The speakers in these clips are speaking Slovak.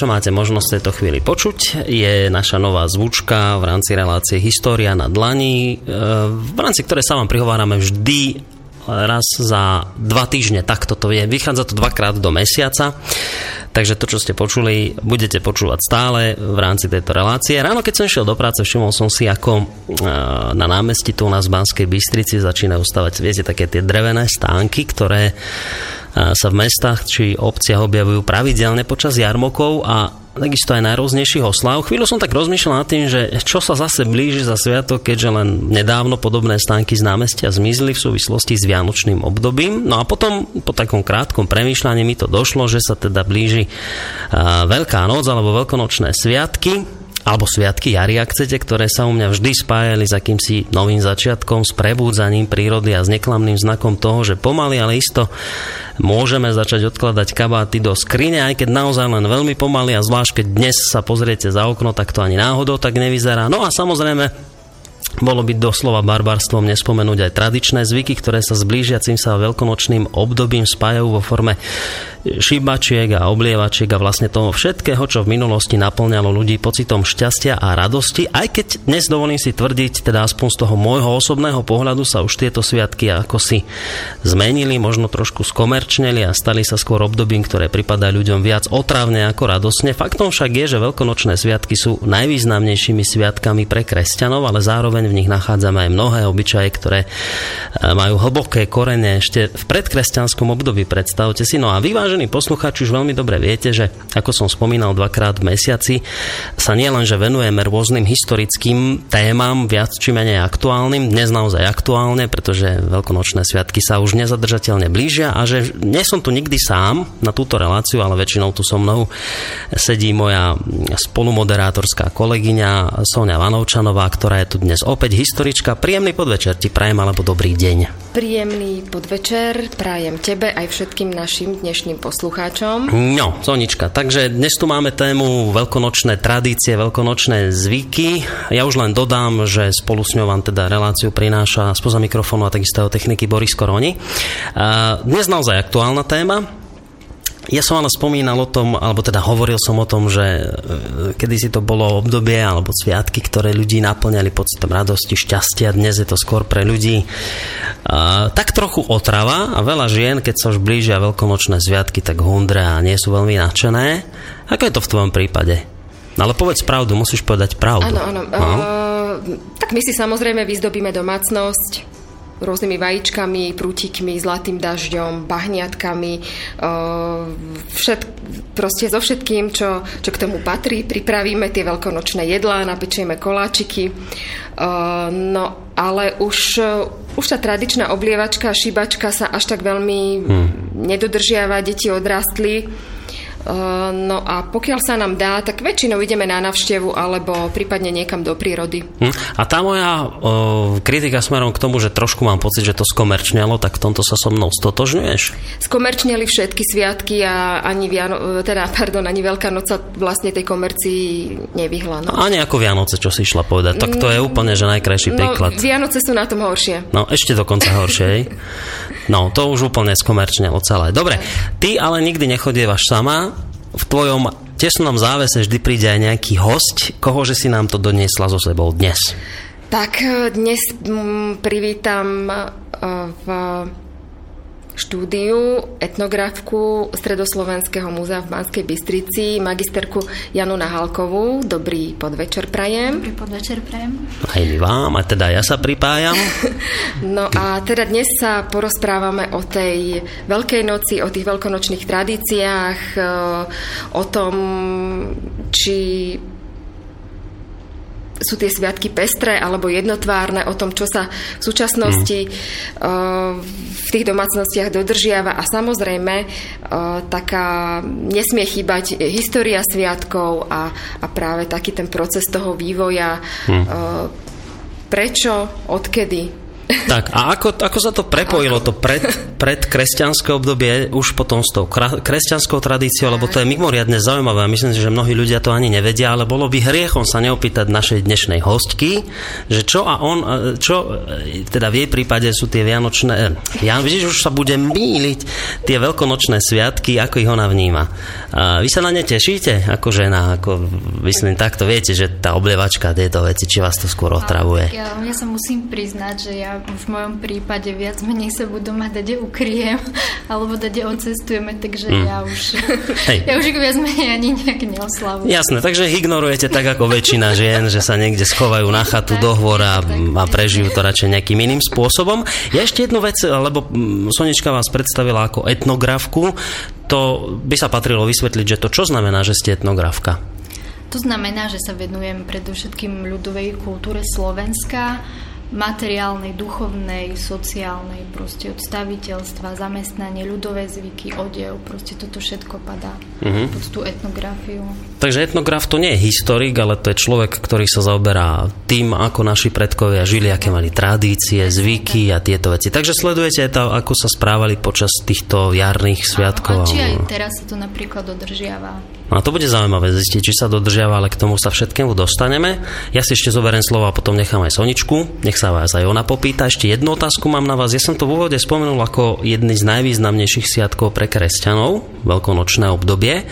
čo máte možnosť v tejto chvíli počuť, je naša nová zvučka v rámci relácie História na dlani, e, v rámci ktorej sa vám prihovárame vždy raz za dva týždne, takto to je. Vychádza to dvakrát do mesiaca, takže to, čo ste počuli, budete počúvať stále v rámci tejto relácie. Ráno, keď som išiel do práce, všimol som si, ako e, na námestí tu u nás v Banskej Bystrici začínajú stavať, viete, také tie drevené stánky, ktoré sa v mestách či obciach objavujú pravidelne počas jarmokov a takisto aj najrôznejších oslav. Chvíľu som tak rozmýšľal nad tým, že čo sa zase blíži za sviatok, keďže len nedávno podobné stánky z námestia zmizli v súvislosti s vianočným obdobím. No a potom po takom krátkom premýšľaní mi to došlo, že sa teda blíži Veľká noc alebo veľkonočné sviatky alebo sviatky jary, ak chcete, ktoré sa u mňa vždy spájali s akýmsi novým začiatkom, s prebúdzaním prírody a s neklamným znakom toho, že pomaly, ale isto môžeme začať odkladať kabáty do skrine, aj keď naozaj len veľmi pomaly a zvlášť keď dnes sa pozriete za okno, tak to ani náhodou tak nevyzerá. No a samozrejme bolo by doslova barbarstvom nespomenúť aj tradičné zvyky, ktoré sa s blížiacim sa veľkonočným obdobím spájajú vo forme šibačiek a oblievačiek a vlastne toho všetkého, čo v minulosti naplňalo ľudí pocitom šťastia a radosti, aj keď dnes dovolím si tvrdiť, teda aspoň z toho môjho osobného pohľadu sa už tieto sviatky ako si zmenili, možno trošku skomerčneli a stali sa skôr obdobím, ktoré pripadá ľuďom viac otravne ako radosne. Faktom však je, že veľkonočné sviatky sú najvýznamnejšími sviatkami pre kresťanov, ale zároveň v nich nachádzame aj mnohé obyčaje, ktoré e, majú hlboké korene ešte v predkresťanskom období, predstavte si. No a vy, vážení poslucháči, už veľmi dobre viete, že ako som spomínal dvakrát v mesiaci, sa nielen, že venujeme rôznym historickým témam, viac či menej aktuálnym, dnes naozaj aktuálne, pretože veľkonočné sviatky sa už nezadržateľne blížia a že nie som tu nikdy sám na túto reláciu, ale väčšinou tu so mnou sedí moja spolumoderátorská kolegyňa Sonia Vanovčanová, ktorá je tu dnes opäť historička. Príjemný podvečer ti prajem alebo dobrý deň. Príjemný podvečer prajem tebe aj všetkým našim dnešným poslucháčom. No, Sonička, takže dnes tu máme tému veľkonočné tradície, veľkonočné zvyky. Ja už len dodám, že spolu s ňou vám teda reláciu prináša spoza mikrofónu a takisto techniky Boris Koroni. Dnes naozaj aktuálna téma, ja som ale spomínal o tom, alebo teda hovoril som o tom, že e, kedy si to bolo obdobie alebo sviatky, ktoré ľudí naplňali pocitom radosti, šťastia. Dnes je to skôr pre ľudí a, tak trochu otrava a veľa žien, keď sa už blížia veľkonočné sviatky, tak hundre a nie sú veľmi nadšené. Ako je to v tvojom prípade? Ale povedz pravdu, musíš povedať pravdu. Áno, áno. No? Uh, tak my si samozrejme vyzdobíme domácnosť rôznymi vajíčkami, prútikmi, zlatým dažďom, bahniatkami, všet, proste so všetkým, čo, čo k tomu patrí. Pripravíme tie veľkonočné jedlá, napečieme koláčiky. No, ale už, už tá tradičná oblievačka, šibačka sa až tak veľmi hmm. nedodržiava, deti odrastli No a pokiaľ sa nám dá, tak väčšinou ideme na navštevu alebo prípadne niekam do prírody. Hm. A tá moja o, kritika smerom k tomu, že trošku mám pocit, že to skomerčnelo, tak v tomto sa so mnou stotožňuješ? Skomerčneli všetky sviatky a ani, Viano, teda, pardon, ani Veľká noc sa vlastne tej komercii nevyhla. No. Ani ako Vianoce, čo si išla povedať. Tak to je mm, úplne, že najkrajší no, príklad. Vianoce sú na tom horšie. No, ešte dokonca horšie. No, to už úplne skomerčnelo celé. Dobre, ty ale nikdy nechodievaš sama, v tvojom tesnom závese vždy príde aj nejaký host. Koho že si nám to doniesla so sebou dnes? Tak eh, dnes mm, privítam eh, v štúdiu etnografku Stredoslovenského múzea v Banskej Bystrici, magisterku Janu Nahalkovú. Dobrý podvečer prajem. Dobrý podvečer prajem. Aj my vám, a teda ja sa pripájam. no a teda dnes sa porozprávame o tej Veľkej noci, o tých veľkonočných tradíciách, o tom, či sú tie sviatky pestré alebo jednotvárne o tom, čo sa v súčasnosti mm. v tých domácnostiach dodržiava a samozrejme taká nesmie chýbať história sviatkov a, a práve taký ten proces toho vývoja mm. prečo, odkedy tak a ako, ako sa to prepojilo, to pred, predkresťanské obdobie už potom s tou kresťanskou tradíciou, lebo to je mimoriadne zaujímavé a myslím si, že mnohí ľudia to ani nevedia, ale bolo by hriechom sa neopýtať našej dnešnej hostky, že čo a on, čo teda v jej prípade sú tie vianočné, ja vidíš, už sa bude míliť tie veľkonočné sviatky, ako ich ona vníma. A vy sa na ne tešíte ako žena, ako myslím takto, viete, že tá oblievačka, tieto veci, či vás to skôr otravuje? Ja, ja sa musím priznať, že ja v mojom prípade viac menej sa budú mať dade ukryjem, alebo dade odcestujeme, takže mm. ja už Hej. ja už ich viac menej ani nejak neoslavujem. Jasné, takže ignorujete tak ako väčšina žien, že sa niekde schovajú na chatu do a, a prežijú to radšej nejakým iným spôsobom. Ja ešte jednu vec, lebo mm, Sonička vás predstavila ako etnografku, to by sa patrilo vysvetliť, že to čo znamená, že ste etnografka? To znamená, že sa venujem predovšetkým ľudovej kultúre Slovenska, materiálnej, duchovnej, sociálnej, proste od staviteľstva, zamestnanie, ľudové zvyky, odev, proste toto všetko padá uh-huh. pod tú etnografiu. Takže etnograf to nie je historik, ale to je človek, ktorý sa zaoberá tým, ako naši predkovia žili, aké mali tradície, zvyky a tieto veci. Takže sledujete to, ako sa správali počas týchto jarných sviatkov. A či aj teraz sa to napríklad dodržiava. No a to bude zaujímavé zistiť, či sa dodržiava, ale k tomu sa všetkému dostaneme. Ja si ešte zoberiem slovo a potom nechám aj Soničku. Nech sa vás aj ona popýta. Ešte jednu otázku mám na vás. Ja som to v úvode spomenul ako jedný z najvýznamnejších sviatkov pre kresťanov, veľkonočné obdobie. E,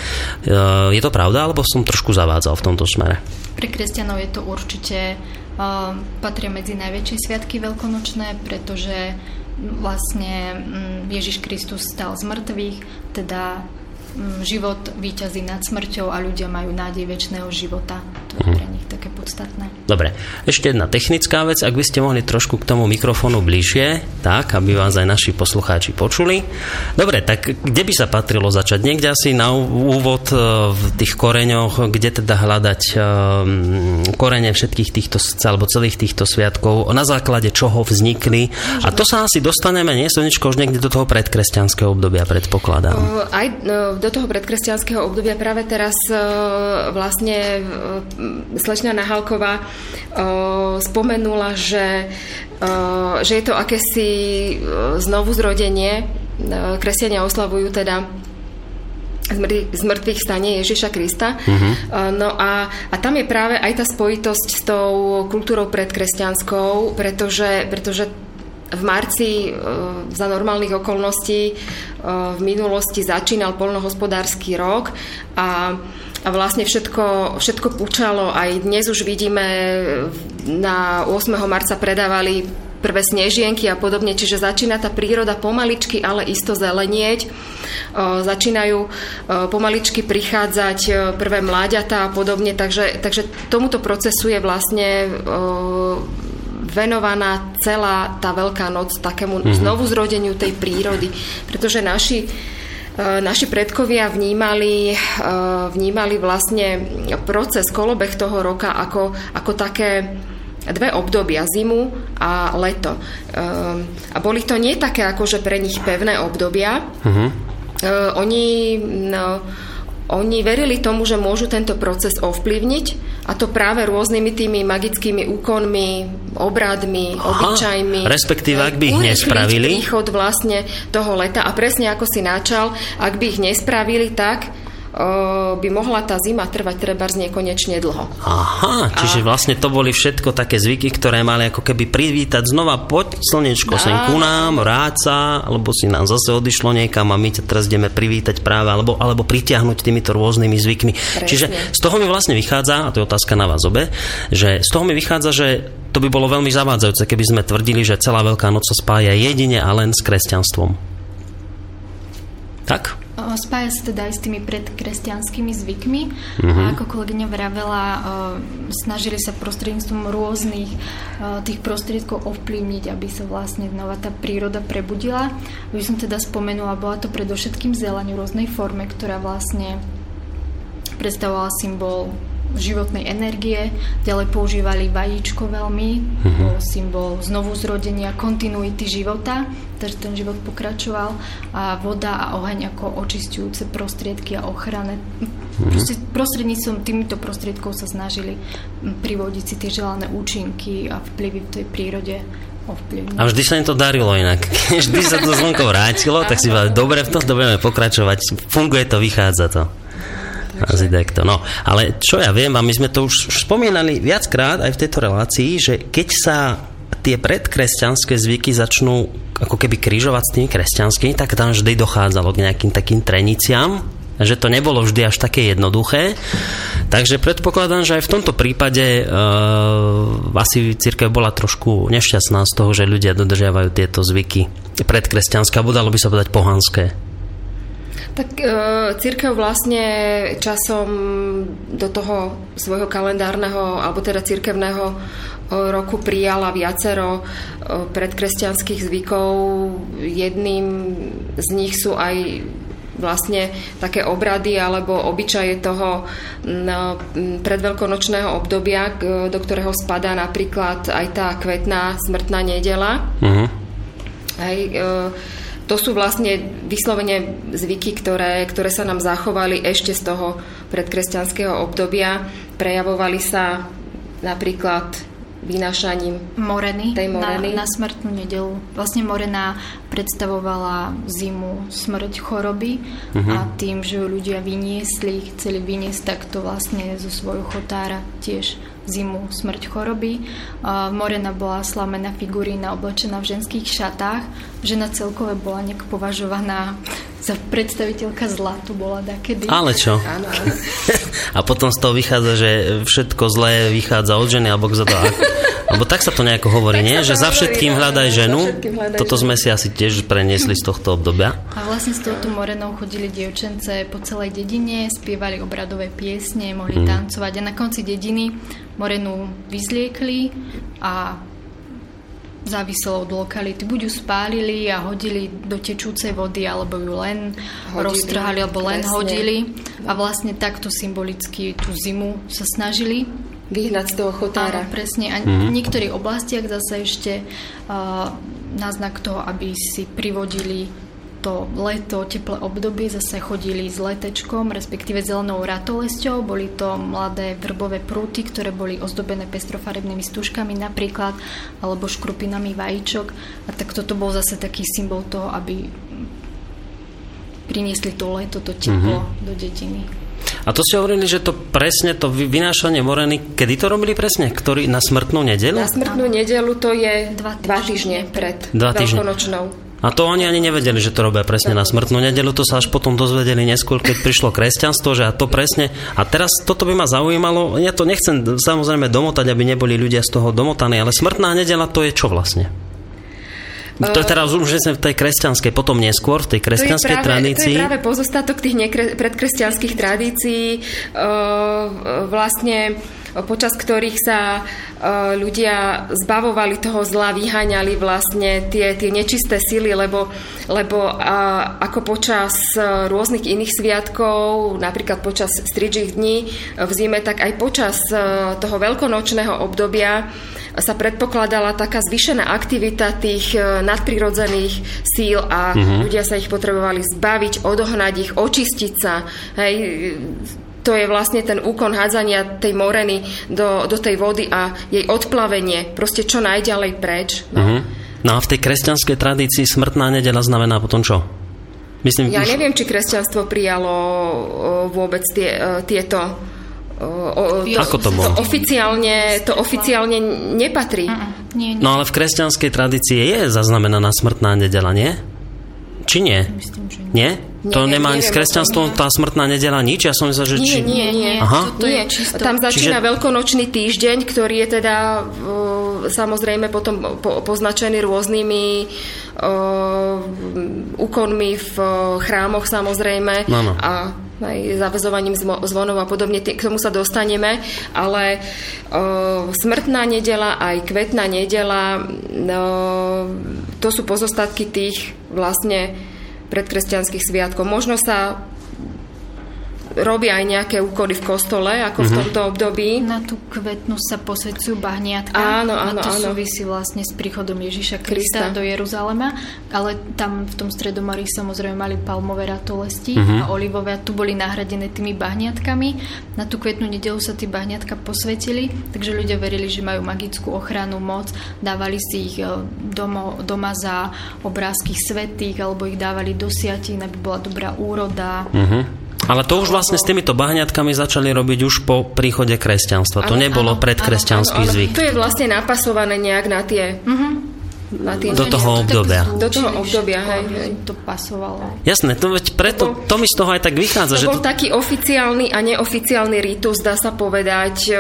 je to pravda, alebo som trošku zavádzal v tomto smere? Pre kresťanov je to určite uh, patria medzi najväčšie sviatky veľkonočné, pretože vlastne mm, Ježiš Kristus stal z mŕtvych, teda život výťazí nad smrťou a ľudia majú nádej väčšného života. To je mhm. pre nich také podstatné. Dobre, ešte jedna technická vec, ak by ste mohli trošku k tomu mikrofónu bližšie, tak, aby vás aj naši poslucháči počuli. Dobre, tak kde by sa patrilo začať? Niekde asi na úvod e, v tých koreňoch, kde teda hľadať um, korene všetkých týchto, alebo celých týchto sviatkov, na základe čoho vznikli. A to sa asi dostaneme, nie, Soničko, už niekde do toho predkresťanského obdobia, predpokladám. Aj do do toho predkresťanského obdobia práve teraz e, vlastne e, slečna Nahalková e, spomenula, že, že je to akési znovu zrodenie. Kresťania oslavujú teda z mŕtvych stane Ježiša Krista. Uh-huh. No a, a tam je práve aj tá spojitosť s tou kultúrou predkresťanskou, pretože, pretože v marci e, za normálnych okolností e, v minulosti začínal polnohospodársky rok a, a vlastne všetko, všetko pučalo. Aj dnes už vidíme, na 8. marca predávali prvé snežienky a podobne, čiže začína tá príroda pomaličky, ale isto zelenieť. E, začínajú pomaličky prichádzať prvé mláďatá a podobne, takže, takže tomuto procesu je vlastne venovaná celá tá Veľká noc takému mm-hmm. znovu zrodeniu tej prírody, pretože naši e, naši predkovia vnímali, e, vnímali vlastne proces, kolobeh toho roka ako, ako také dve obdobia, zimu a leto. E, a boli to nie také akože pre nich pevné obdobia. Uh-huh. Oni no, oni verili tomu, že môžu tento proces ovplyvniť a to práve rôznymi tými magickými úkonmi, obradmi, Aha, obyčajmi. Respektíve, ak by ich nespravili. príchod vlastne toho leta a presne ako si načal, ak by ich nespravili tak, by mohla tá zima trvať treba z nekonečne dlho. Aha, čiže a... vlastne to boli všetko také zvyky, ktoré mali ako keby privítať znova, poď slnečko sem ku nám, ráca, alebo si nám zase odišlo niekam a my ťa teraz ideme privítať práve, alebo, alebo pritiahnuť týmito rôznymi zvykmi. Presne. Čiže z toho mi vlastne vychádza, a to je otázka na vás obe, že z toho mi vychádza, že to by bolo veľmi zavádzajúce, keby sme tvrdili, že celá Veľká noc sa spája jedine a len s kresťanstvom. Tak? Spája sa teda aj s tými predkresťanskými zvykmi uh-huh. a ako kolegyňa vravela, snažili sa prostredníctvom rôznych tých prostriedkov ovplyvniť, aby sa vlastne znova tá príroda prebudila. Už som teda spomenula, bola to predovšetkým zeleň v rôznej forme, ktorá vlastne predstavovala symbol životnej energie. Ďalej používali vajíčko veľmi, uh-huh. bol symbol znovu zrodenia, kontinuity života, takže ten život pokračoval a voda a oheň ako očistujúce prostriedky a ochrane. Uh-huh. Proste prostredníctvom týmito prostriedkov sa snažili privodiť si tie želané účinky a vplyvy v tej prírode ovplyvniť. A vždy sa im to darilo inak. vždy sa to slnko vrátilo, tak si povedali, dobre, v tomto budeme pokračovať, funguje to, vychádza to. Asi takto. No, ale čo ja viem, a my sme to už spomínali viackrát aj v tejto relácii, že keď sa tie predkresťanské zvyky začnú ako keby križovať s tými kresťanskými, tak tam vždy dochádzalo k nejakým takým treniciam, že to nebolo vždy až také jednoduché. Takže predpokladám, že aj v tomto prípade uh, asi církev bola trošku nešťastná z toho, že ľudia dodržiavajú tieto zvyky predkresťanské, alebo dalo by sa povedať pohanské. Tak e, církev vlastne časom do toho svojho kalendárneho, alebo teda církevného e, roku prijala viacero e, predkresťanských zvykov. Jedným z nich sú aj vlastne také obrady alebo obyčaje toho predveľkonočného obdobia, do ktorého spadá napríklad aj tá kvetná smrtná nedela. Uh-huh. Hej, to sú vlastne vyslovene zvyky, ktoré, ktoré sa nám zachovali ešte z toho predkresťanského obdobia. Prejavovali sa napríklad vynášaním moreny, tej moreny. Na, na smrtnú nedelu. Vlastne morena predstavovala zimu, smrť, choroby uh-huh. a tým, že ju ľudia vyniesli, chceli vyniesť takto vlastne zo svojho chotára tiež zimu, smrť, choroby. Morena bola slamená figurína oblečená v ženských šatách. Žena celkové bola nejak považovaná za predstaviteľka zla, to bola dakedy. Ale čo? Áno, áno. A potom z toho vychádza, že všetko zlé vychádza od ženy, alebo kto to... Lebo tak sa to nejako hovorí, nie? Že za všetkým hľadaj ženu. Toto sme si asi tiež preniesli z tohto obdobia. A vlastne s touto morenou chodili dievčence po celej dedine, spievali obradové piesne, mohli hmm. tancovať a na konci dediny morenu vyzliekli a záviselo od lokality. Buď ju spálili a hodili do tečúcej vody, alebo ju len hodili, roztrhali, alebo len presne. hodili. A vlastne takto symbolicky tú zimu sa snažili vyhnať z toho chotára. Áno, presne. A mm-hmm. v niektorých oblastiach zase ešte uh, náznak toho, aby si privodili to leto, teplé obdobie zase chodili s letečkom, respektíve zelenou ratolesťou. Boli to mladé vrbové prúty, ktoré boli ozdobené pestrofarebnými stužkami napríklad, alebo škrupinami vajíčok. A tak toto bol zase taký symbol toho, aby priniesli to leto, to teplo mm-hmm. do dediny. A to ste hovorili, že to presne, to vynášanie moreny, kedy to robili presne? Ktorý, na smrtnú nedelu? Na smrtnú nedelu to je dva týždne, dva týždne pred dva týždne. veľkonočnou. A to oni ani nevedeli, že to robia presne na smrtnú nedelu, to sa až potom dozvedeli neskôr, keď prišlo kresťanstvo, že a to presne. A teraz toto by ma zaujímalo, ja to nechcem samozrejme domotať, aby neboli ľudia z toho domotaní, ale smrtná nedela to je čo vlastne? To je teraz už sme v tej kresťanskej, potom neskôr v tej kresťanskej to práve, tradícii. To je práve pozostatok tých nekre, predkresťanských tradícií. Uh, vlastne počas ktorých sa uh, ľudia zbavovali toho zla, vyháňali vlastne tie, tie nečisté sily, lebo, lebo uh, ako počas rôznych iných sviatkov, napríklad počas stridžích dní v zime, tak aj počas toho veľkonočného obdobia sa predpokladala taká zvýšená aktivita tých e, nadprirodzených síl a uh-huh. ľudia sa ich potrebovali zbaviť, odohnať ich, očistiť sa. Hej, to je vlastne ten úkon hádzania tej moreny do, do tej vody a jej odplavenie, proste čo najďalej preč. No. Uh-huh. no a v tej kresťanskej tradícii smrtná nedela znamená potom čo? Myslím, ja už... neviem, či kresťanstvo prijalo vôbec tie, e, tieto O, o, to, Ako to bolo? To oficiálne, to oficiálne nepatrí. Uh-uh. Nie, nie. No ale v kresťanskej tradícii je zaznamenaná smrtná nedela, nie? Či nie? Myslím, že nie. Nie? To nie, nemá ani s kresťanstvom tá smrtná nedela nič? Ja som myslel, že... Nie, či... nie, nie. Aha. To, to je čisto. Tam začína Čiže... veľkonočný týždeň, ktorý je teda uh, samozrejme potom po, poznačený rôznymi uh, úkonmi v uh, chrámoch samozrejme. No, no. A aj zavezovaním zvonov a podobne, k tomu sa dostaneme, ale o, smrtná nedela aj kvetná nedela, no, to sú pozostatky tých vlastne predkresťanských sviatkov. Možno sa robia aj nejaké úkony v kostole, ako mm-hmm. v tomto období. Na tú kvetnu sa posvedcujú bahniatka. Áno, áno, a to áno. súvisí vlastne s príchodom Ježiša Krista, Krista. do Jeruzalema, ale tam v tom stredomorí samozrejme mali palmové ratolesti mm-hmm. a olivové a tu boli nahradené tými bahniatkami. Na tú kvetnú nedelu sa tí bahniatka posvetili, takže ľudia verili, že majú magickú ochranu, moc, dávali si ich e, domo, doma za obrázky svetých alebo ich dávali do siatín, aby bola dobrá úroda. Mm-hmm. Ale to už vlastne s týmito bahňatkami začali robiť už po príchode kresťanstva. To nebolo predkresťanský zvyk. To je vlastne napasované nejak na tie... Uh-huh. Na do toho obdobia. Do toho obdobia, hej, hej. To pasovalo. Jasné, to veď preto, to mi z toho aj tak vychádza. To že bol to... taký oficiálny a neoficiálny ritus, dá sa povedať.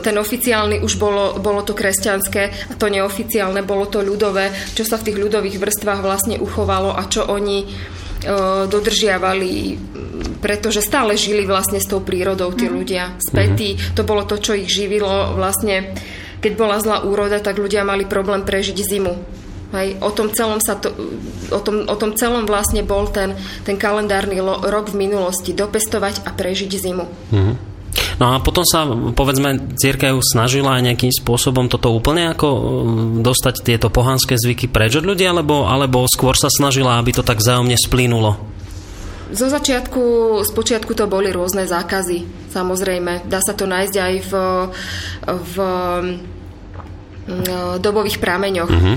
Ten oficiálny už bolo, bolo to kresťanské a to neoficiálne bolo to ľudové, čo sa v tých ľudových vrstvách vlastne uchovalo a čo oni dodržiavali pretože stále žili vlastne s tou prírodou tí mm. ľudia spätí. Mm. To bolo to, čo ich živilo vlastne. Keď bola zlá úroda, tak ľudia mali problém prežiť zimu. Hej, o, tom celom sa to, o, tom, o tom celom vlastne bol ten, ten kalendárny lo, rok v minulosti. Dopestovať a prežiť zimu. Mm. No a potom sa, povedzme, církev snažila aj nejakým spôsobom toto úplne ako dostať tieto pohanské zvyky preč od ľudí, alebo, alebo skôr sa snažila, aby to tak zájomne splínulo? Zo začiatku, z počiatku to boli rôzne zákazy, samozrejme. Dá sa to nájsť aj v, v mm, dobových prameňoch. Uh-huh.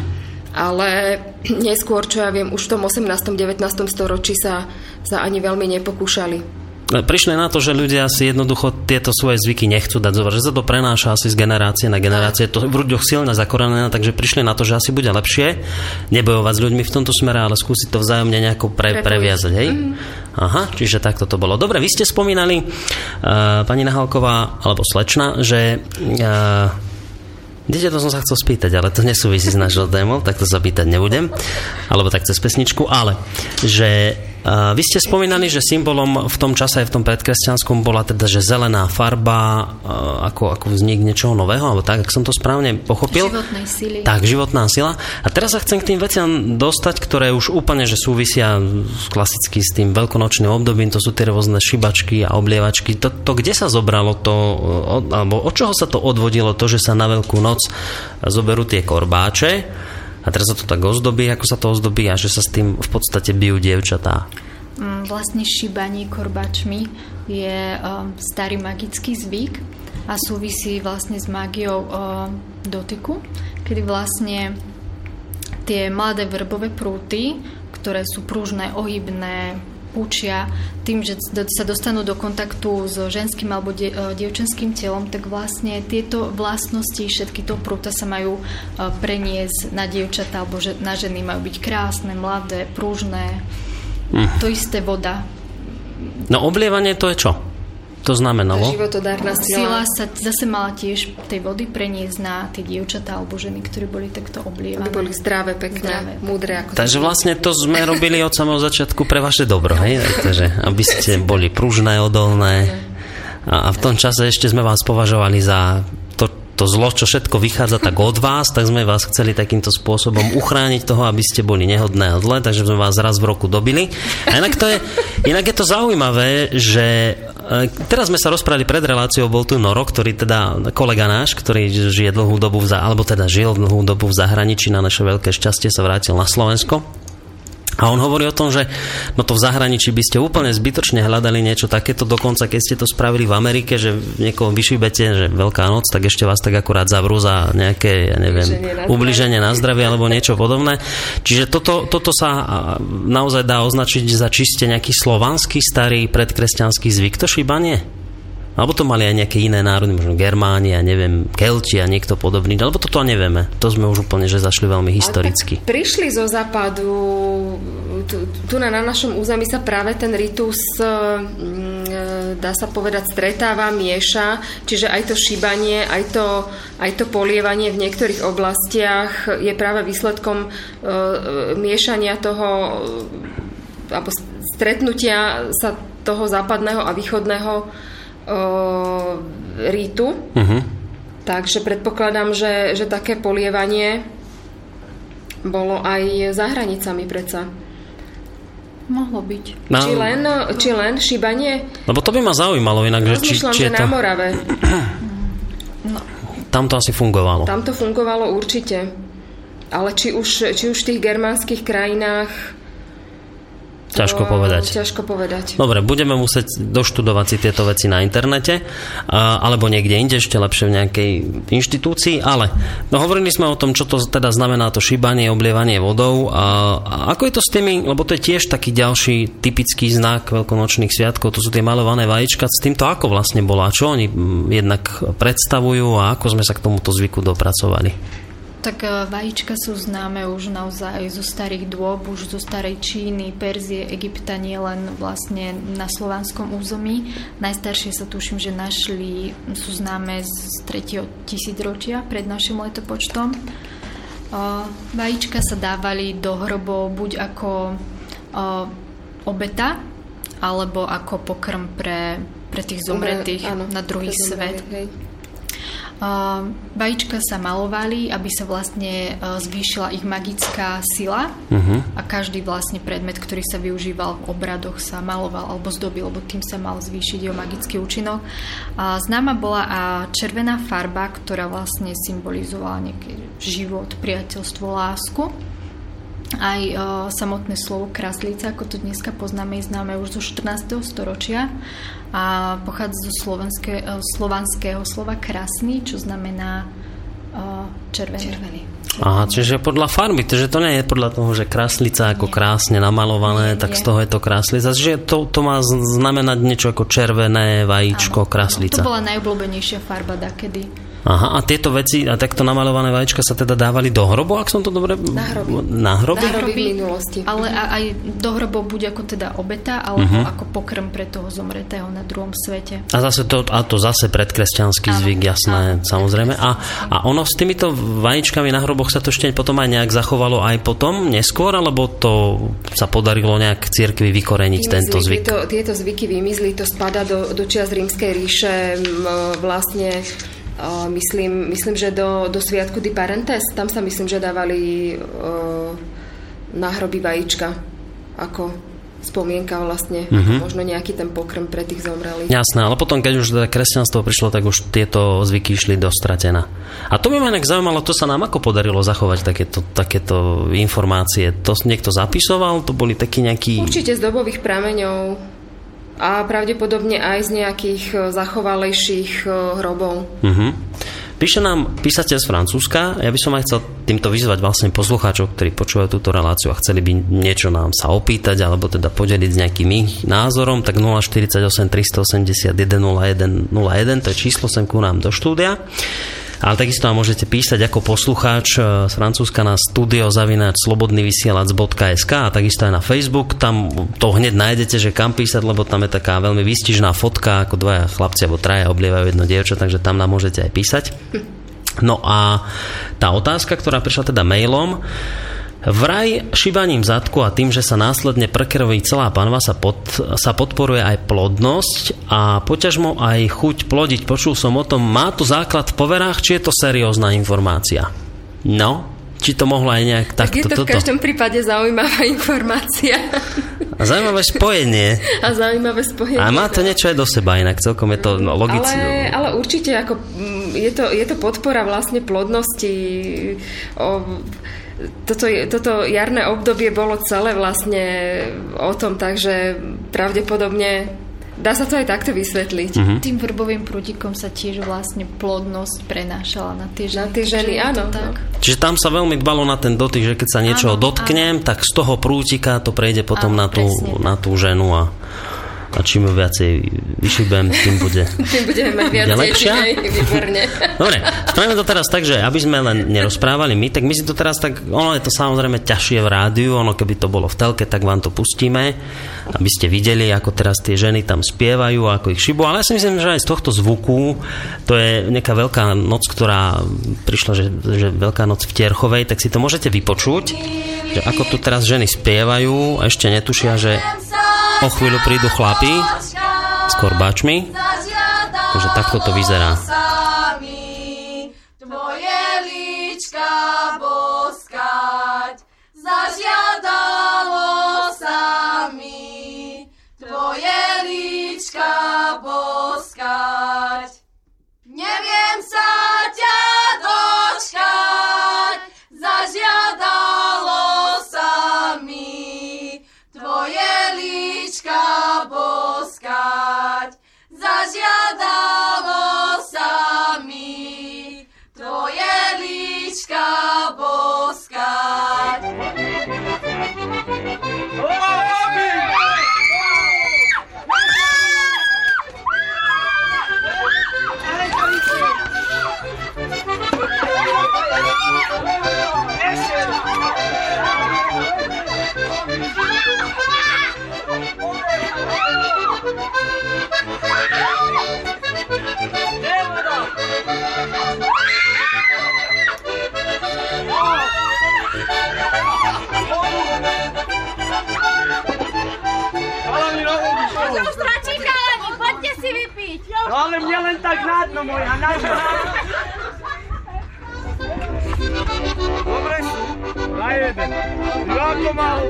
Ale neskôr, čo ja viem, už v tom 18. 19. storočí sa, sa ani veľmi nepokúšali prišli na to, že ľudia si jednoducho tieto svoje zvyky nechcú dať zovať, že sa to prenáša asi z generácie na generácie, to v ľuďoch silne zakorenené, takže prišli na to, že asi bude lepšie nebojovať s ľuďmi v tomto smere, ale skúsiť to vzájomne nejako pre, previazať, hej? Mm. Aha, čiže takto to bolo. Dobre, vy ste spomínali, uh, pani Nahalková, alebo slečna, že uh, Dieťa to som sa chcel spýtať, ale to nesúvisí s našou témou, tak to sa pýtať nebudem, alebo tak cez pesničku, ale že vy ste spomínali, že symbolom v tom čase aj v tom predkresťanskom bola teda, že zelená farba ako, ako vznik niečoho nového, alebo tak, ak som to správne pochopil. Životnej sily. Tak, životná sila. A teraz sa chcem k tým veciam dostať, ktoré už úplne, že súvisia klasicky s tým veľkonočným obdobím, to sú tie rôzne šibačky a oblievačky. To, to kde sa zobralo to, od, alebo od čoho sa to odvodilo, to, že sa na Veľkú noc zoberú tie korbáče a teraz sa to tak ozdobí, ako sa to ozdobí a že sa s tým v podstate bijú dievčatá. Mm, vlastne šibanie korbáčmi je um, starý magický zvyk a súvisí vlastne s mágiou um, dotyku, kedy vlastne tie mladé vrbové prúty, ktoré sú pružné, ohybné, učia tým, že sa dostanú do kontaktu s ženským alebo die, e, dievčenským telom, tak vlastne tieto vlastnosti, všetky to prúta sa majú e, preniesť na dievčatá alebo že, na ženy majú byť krásne, mladé, pružné. Mm. To isté voda. No oblievanie to je čo? To znamenalo? Životodárna sila. Sila sa zase mala tiež tej vody preniesť na tie dievčatá alebo ženy, ktorí boli takto oblievané. Aby boli zdravé, pekné, zdravé, múdre. Ako Takže vlastne to sme robili od samého začiatku pre vaše dobro, hej? Takže, aby ste boli pružné, odolné. A, a v tom čase ešte sme vás považovali za to zlo, čo všetko vychádza tak od vás, tak sme vás chceli takýmto spôsobom uchrániť toho, aby ste boli nehodné a zle, takže sme vás raz v roku dobili. A inak, to je, inak je to zaujímavé, že teraz sme sa rozprávali pred reláciou, bol tu Noro, ktorý teda, kolega náš, ktorý žije dlhú dobu, v, alebo teda žil dlhú dobu v zahraničí, na naše veľké šťastie sa vrátil na Slovensko a on hovorí o tom, že no to v zahraničí by ste úplne zbytočne hľadali niečo takéto, dokonca keď ste to spravili v Amerike, že niekoho vyšibete, že Veľká noc, tak ešte vás tak akurát zavrú za nejaké, ja neviem, ubliženie na zdravie alebo niečo podobné. Čiže toto, toto sa naozaj dá označiť za čiste nejaký slovanský starý predkresťanský zvyk, to šibanie? Alebo to mali aj nejaké iné národy, možno Germáni, a neviem, Kelti a niekto podobný, alebo toto nevieme. To sme už úplne, že zašli veľmi historicky. Prišli zo západu, tu, tu na, na našom území sa práve ten ritus, mm, e, dá sa povedať, stretáva, mieša, čiže aj to šíbanie, aj to, aj to polievanie v niektorých oblastiach je práve výsledkom uh, miešania toho alebo stretnutia sa toho západného a východného rítu. Uh-huh. Takže predpokladám, že, že také polievanie bolo aj za hranicami predsa. Mohlo byť. No, či, len, či len šibanie? Lebo to by ma zaujímalo inak, že či, či je to... na Morave. no. Tam to asi fungovalo. Tam to fungovalo určite. Ale či už, či už v tých germánskych krajinách Ťažko povedať. Ťažko povedať. Dobre, budeme musieť doštudovať si tieto veci na internete, alebo niekde inde, ešte lepšie v nejakej inštitúcii, ale no, hovorili sme o tom, čo to teda znamená to šíbanie, oblievanie vodou. A ako je to s tými, lebo to je tiež taký ďalší typický znak veľkonočných sviatkov, to sú tie malované vajíčka, s týmto ako vlastne bola, čo oni jednak predstavujú a ako sme sa k tomuto zvyku dopracovali? Tak e, vajíčka sú známe už naozaj zo starých dôb, už zo starej Číny, Perzie, Egypta, nie len vlastne na slovanskom území. Najstaršie sa tuším, že našli, sú známe z 3. tisícročia pred našim letopočtom. E, vajíčka sa dávali do hrobov buď ako e, obeta, alebo ako pokrm pre, pre tých zomretých na druhý svet. Hej. Vajíčka sa malovali, aby sa vlastne e, zvýšila ich magická sila uh-huh. a každý vlastne predmet, ktorý sa využíval v obradoch sa maloval alebo zdobil, lebo tým sa mal zvýšiť jeho magický účinok. A známa bola a červená farba, ktorá vlastne symbolizovala nejaký život, priateľstvo, lásku. Aj o, samotné slovo kraslica, ako to dneska poznáme, je známe už zo 14. storočia a pochádza zo slovenské, slovanského slova krásny, čo znamená uh, červený. červený. Aha, čiže podľa farby, takže to nie je podľa toho, že kráslica ako nie. krásne namalované, nie, tak nie. z toho je to kráslica. Čiže to, to má znamenať niečo ako červené vajíčko, Áno, kráslica. To bola najobľúbenejšia farba dakedy. Aha, a tieto veci, a takto namalované vajíčka sa teda dávali do hrobu, ak som to dobre... Na hroby. Na hroby? Na hroby minulosti. Ale aj do hrobov buď ako teda obeta, alebo uh-huh. ako pokrm pre toho zomretého na druhom svete. A zase to, a to zase predkresťanský zvyk, jasné, áno, samozrejme. A, a ono s týmito vajíčkami na hroboch sa to ešte potom aj nejak zachovalo aj potom, neskôr, alebo to sa podarilo nejak cirkvi vykoreniť vymizli, tento zvyk? Tieto, tieto zvyky vymizli, to spada do, do čias rímskej ríše, vlastne myslím, myslím, že do, do Sviatku Di Parentes, tam sa myslím, že dávali náhroby vajíčka ako spomienka vlastne, uh-huh. možno nejaký ten pokrm pre tých zomrelých. Jasné, ale potom, keď už teda kresťanstvo prišlo, tak už tieto zvyky išli do stratená. A to by ma inak zaujímalo, to sa nám ako podarilo zachovať takéto, takéto informácie. To niekto zapisoval? To boli takí nejakí... Určite z dobových prameňov a pravdepodobne aj z nejakých e, zachovalejších e, hrobov. Uh-huh. Píše nám písateľ z Francúzska. Ja by som aj chcel týmto vyzvať vlastne poslucháčov, ktorí počúvajú túto reláciu a chceli by niečo nám sa opýtať alebo teda podeliť s nejakým ich názorom, tak 048 381 01 01, to je číslo sem ku nám do štúdia. Ale takisto nám môžete písať ako poslucháč e, z Francúzska na studiozavinač.slobodnyvysielac.sk a takisto aj na Facebook. Tam to hneď nájdete, že kam písať, lebo tam je taká veľmi výstižná fotka, ako dvaja chlapci alebo traja oblievajú jedno dievča, takže tam nám môžete aj písať. No a tá otázka, ktorá prišla teda mailom, Vraj šibaním zadku a tým, že sa následne prekeroví celá panva sa, pod, sa podporuje aj plodnosť a poťažmo aj chuť plodiť. Počul som o tom, má to základ v poverách, či je to seriózna informácia? No, či to mohlo aj nejak takto... Tak je to v každom prípade zaujímavá informácia. A zaujímavé spojenie. A zaujímavé spojenie. A má to niečo aj do seba, inak celkom je to no, logické. Ale, ale určite ako, mm, je, to, je to podpora vlastne plodnosti. O, toto, toto jarné obdobie bolo celé vlastne o tom, takže pravdepodobne Dá sa to aj takto vysvetliť. Uh-huh. Tým vrbovým prútikom sa tiež vlastne plodnosť prenášala na tie ženy. Na tie ženy, áno. Tak. No. Čiže tam sa veľmi dbalo na ten dotyk, že keď sa niečo dotknem, áno. tak z toho prútika to prejde potom áno, na, tú, na tú ženu a a čím viacej vyšibem, tým bude tým budeme mať viac lepšia. výborne. Dobre, spravíme to teraz tak, že aby sme len nerozprávali my, tak my si to teraz tak, ono je to samozrejme ťažšie v rádiu, ono keby to bolo v telke, tak vám to pustíme, aby ste videli, ako teraz tie ženy tam spievajú, ako ich šibu, ale ja si myslím, že aj z tohto zvuku, to je nejaká veľká noc, ktorá prišla, že, že veľká noc v Tierchovej, tak si to môžete vypočuť, že ako tu teraz ženy spievajú, ešte netušia, že O chvíľu prídu chlapi s korbáčmi. Takže takto to vyzerá. Jedna znatno moja, nažalost. Dobre? Daj. Jako malo.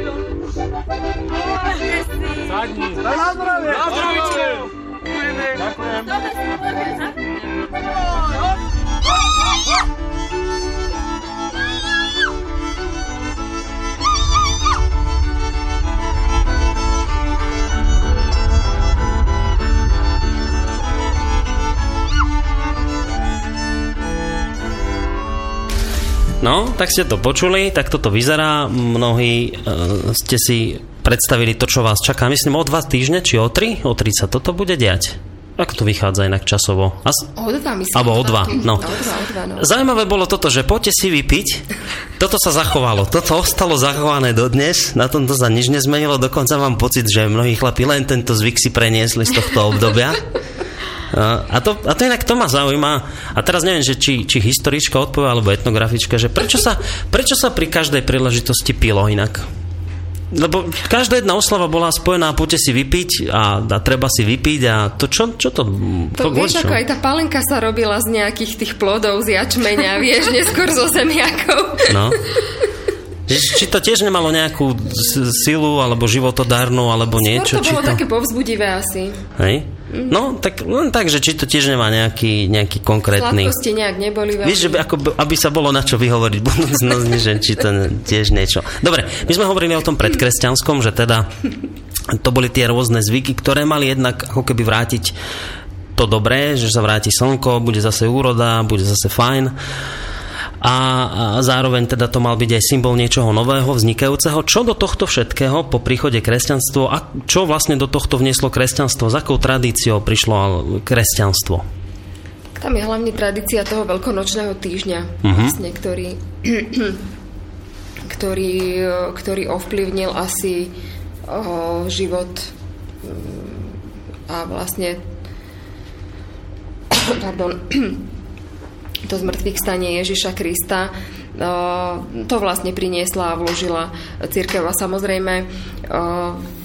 Zadnji. Nazdravlje! Nazdravlje! Dakle. Dobar ste, No, tak ste to počuli, tak toto vyzerá. Mnohí uh, ste si predstavili to, čo vás čaká. Myslím, o dva týždne, či o tri? O tri sa toto bude diať. Ako to vychádza inak časovo? As... O dva, myslím. Alebo o dva, no. O dva, o dva, no. Zaujímavé bolo toto, že poďte si vypiť. Toto sa zachovalo. Toto ostalo zachované dodnes. Na tomto sa nič nezmenilo. Dokonca mám pocit, že mnohí chlapi len tento zvyk si preniesli z tohto obdobia. A to, a to inak to ma zaujíma. A teraz neviem, že či, či historička odpovie alebo etnografička, že prečo sa, prečo sa pri každej príležitosti pilo inak? Lebo každá jedna oslava bola spojená, poďte si vypiť a, a treba si vypiť a to čo, čo to... To, to vieš, ako aj tá palenka sa robila z nejakých tých plodov, z jačmeňa, vieš, neskôr zo zemiakov. No. Či to tiež nemalo nejakú silu alebo životodárnu alebo niečo? Skôr to bolo či to... také povzbudivé asi. Hej? No, tak len tak, že či to tiež nemá nejaký, nejaký konkrétny... Sladkosti nejak neboli veľmi. Vieš, že by, ako, aby sa bolo na čo vyhovoriť budúcnosti, že či to tiež niečo. Dobre, my sme hovorili o tom predkresťanskom, že teda to boli tie rôzne zvyky, ktoré mali jednak ako keby vrátiť to dobré, že sa vráti slnko, bude zase úroda, bude zase fajn a, zároveň teda to mal byť aj symbol niečoho nového, vznikajúceho. Čo do tohto všetkého po príchode kresťanstvo a čo vlastne do tohto vnieslo kresťanstvo? S akou tradíciou prišlo kresťanstvo? Tam je hlavne tradícia toho veľkonočného týždňa, uh-huh. vlastne, ktorý, ktorý, ktorý ovplyvnil asi o, život mm, a vlastne pardon, to zmrtvých stanie Ježiša Krista, to vlastne priniesla a vložila církev a samozrejme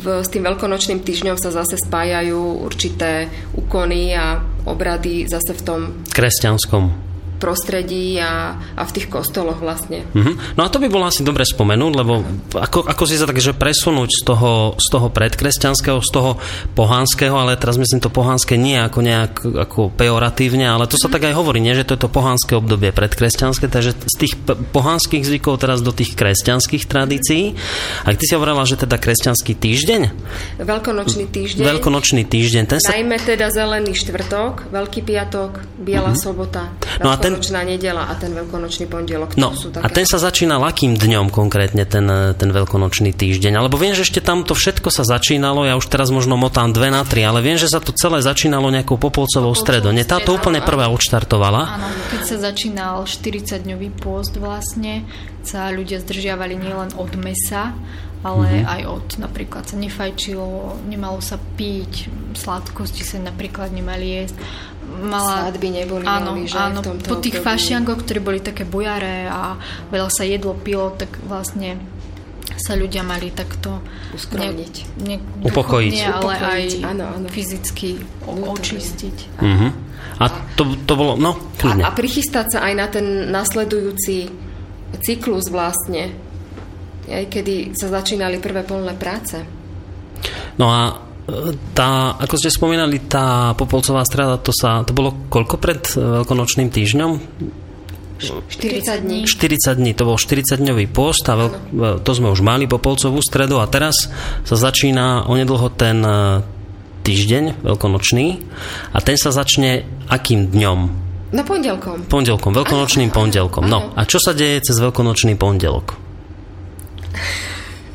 s tým veľkonočným týždňom sa zase spájajú určité úkony a obrady zase v tom kresťanskom prostredí a, a v tých kostoloch vlastne. Mm-hmm. No a to by bolo asi dobre spomenúť, lebo ako, ako si sa takže presunúť z toho, z toho predkresťanského, z toho pohanského, ale teraz myslím to pohanské nie ako nejak ako pejoratívne, ale to sa tak aj hovorí, nie, že to je to pohanské obdobie predkresťanské, takže z tých pohanských zvykov teraz do tých kresťanských tradícií. A ty si hovorila, že teda kresťanský týždeň? Veľkonočný týždeň. Veľkonočný týždeň. Ten sa... Najmä teda zelený štvrtok, Veľký piatok, Biela mm-hmm. sobota. No a ten nedela a ten veľkonočný pondelok. No, sú také... a ten sa začína akým dňom konkrétne, ten, ten veľkonočný týždeň? Alebo viem, že ešte tam to všetko sa začínalo, ja už teraz možno motám dve na tri, ale viem, že sa to celé začínalo nejakou popolcovou stredou. Nie táto úplne prvá odštartovala? Áno, keď sa začínal 40-dňový pôst vlastne, sa ľudia zdržiavali nielen od mesa, ale mm-hmm. aj od napríklad sa nefajčilo, nemalo sa piť, sladkosti sa napríklad nemali jesť mala... Svadby neboli áno, veľmi, že áno, v tomto po tých období. fašiangoch, ktorí boli také bujare a veľa sa jedlo, pilo, tak vlastne sa ľudia mali takto uskromniť. Ne, ne, upokojiť. Duchovne, ale upokojiť, aj áno, áno. fyzicky o, očistiť. Uh-huh. A to, to bolo, no, kľudne. A, a prichystať sa aj na ten nasledujúci cyklus vlastne, aj kedy sa začínali prvé polné práce. No a tá, ako ste spomínali, tá Popolcová strada, to, sa, to bolo koľko pred e, veľkonočným týždňom? 40 dní. 40 dní, to bol 40-dňový post a veľk, e, to sme už mali Popolcovú stredu a teraz sa začína onedlho ten e, týždeň veľkonočný a ten sa začne akým dňom? No pondelkom. Pondelkom, veľkonočným pondelkom. No a čo sa deje cez veľkonočný pondelok?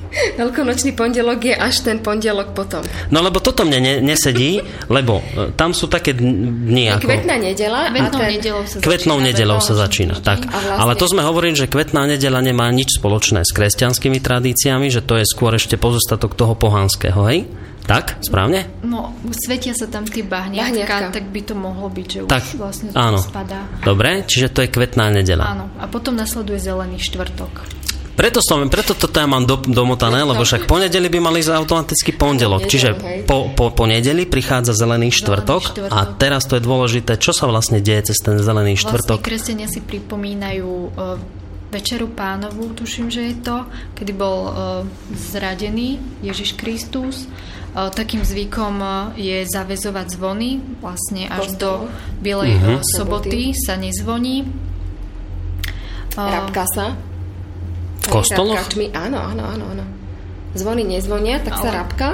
Veľkonočný pondelok je až ten pondelok potom. No lebo toto mne ne, nesedí, lebo e, tam sú také dni ako... kvetná nedela Kvetnou ten... nedelou sa Kvetnou začína nedelou sa začína, tak. Vlastne- Ale to sme hovorili, že kvetná nedela nemá nič spoločné s kresťanskými tradíciami, že to je skôr ešte pozostatok toho pohanského, hej? Tak, správne? No, svetia sa tam tie Bahniatka. bahniatka, tak by to mohlo byť, že Tak, už vlastne áno. to spadá. Dobre, čiže to je kvetná nedela. Áno, a potom nasleduje zelený štvrtok. Preto, som, preto toto ja mám do, domotané, lebo však ponedeli by mali ísť automaticky pondelok. Čiže po, po, po nedeli prichádza zelený štvrtok, štvrtok. a teraz to je dôležité, čo sa vlastne deje cez ten zelený Vlastne štvrtok. kresťania si pripomínajú e, Večeru pánovu, tuším, že je to, kedy bol e, zradený Ježiš Kristus. E, takým zvykom je zavezovať zvony, vlastne až do Bielej e, soboty sa nezvoní. Rabka sa. V kostoloch? Rabkačmi, áno, áno, áno, áno. Zvony nezvonia, tak sa Ale- rabka.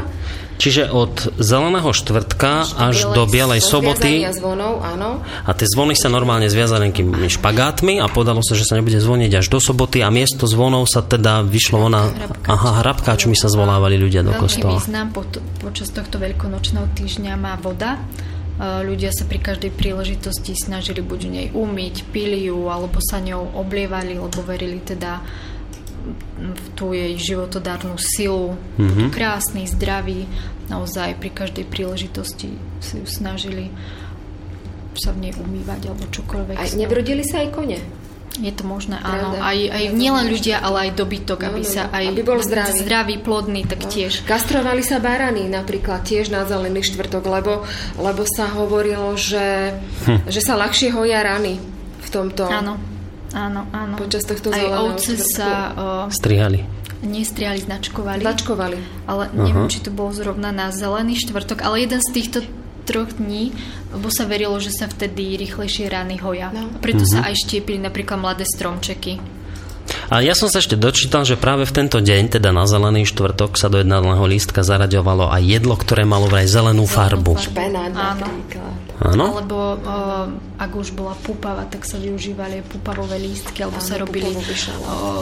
Čiže od zeleného štvrtka až do do bielej soboty zvonov, áno. a tie zvony sa normálne zviazali nejakými špagátmi a podalo sa, že sa nebude zvoniť až do soboty a miesto zvonov sa teda vyšlo ona... Hrabkáč. Aha, hrabkáčmi sa zvolávali ľudia do Veľký kostola. význam po, počas tohto veľkonočného týždňa má voda. E, Ľudia sa pri každej príležitosti snažili buď v nej umyť, pili ju, alebo sa ňou oblievali, lebo verili teda v tú jej životodárnu silu. Mm-hmm. Krásny, zdravý, naozaj pri každej príležitosti si ju snažili sa v nej umývať alebo čokoľvek. Ňou. nebrodili sa aj kone. Je to možné, áno. Pravda. Aj, aj nielen ľudia, ale aj dobytok, No, aby no, sa no. aj Aby bol zdravý. zdravý plodný, tak tiež. Kastrovali sa barany napríklad tiež na zelený štvrtok, lebo, lebo sa hovorilo, že, Hm. že sa ľahšie hoja rany v tomto. Áno, áno, áno. Počas tohto Aj ovce štvrtku. sa uh, Strihali. nestriali, značkovali. Začkovali. Ale neviem, či to bolo zrovna na zelený štvrtok, ale jeden z týchto troch dní, lebo sa verilo, že sa vtedy rýchlejšie rány hoja. No. Preto sa aj štiepili napríklad mladé stromčeky. A ja som sa ešte dočítal, že práve v tento deň, teda na zelený štvrtok, sa do jedného lístka zaraďovalo aj jedlo, ktoré malo vraj zelenú farbu. farbu. Špenát napríklad. Áno? Alebo uh, ak už bola púpava, tak sa využívali púpavové lístky, alebo Áno, sa robili uh,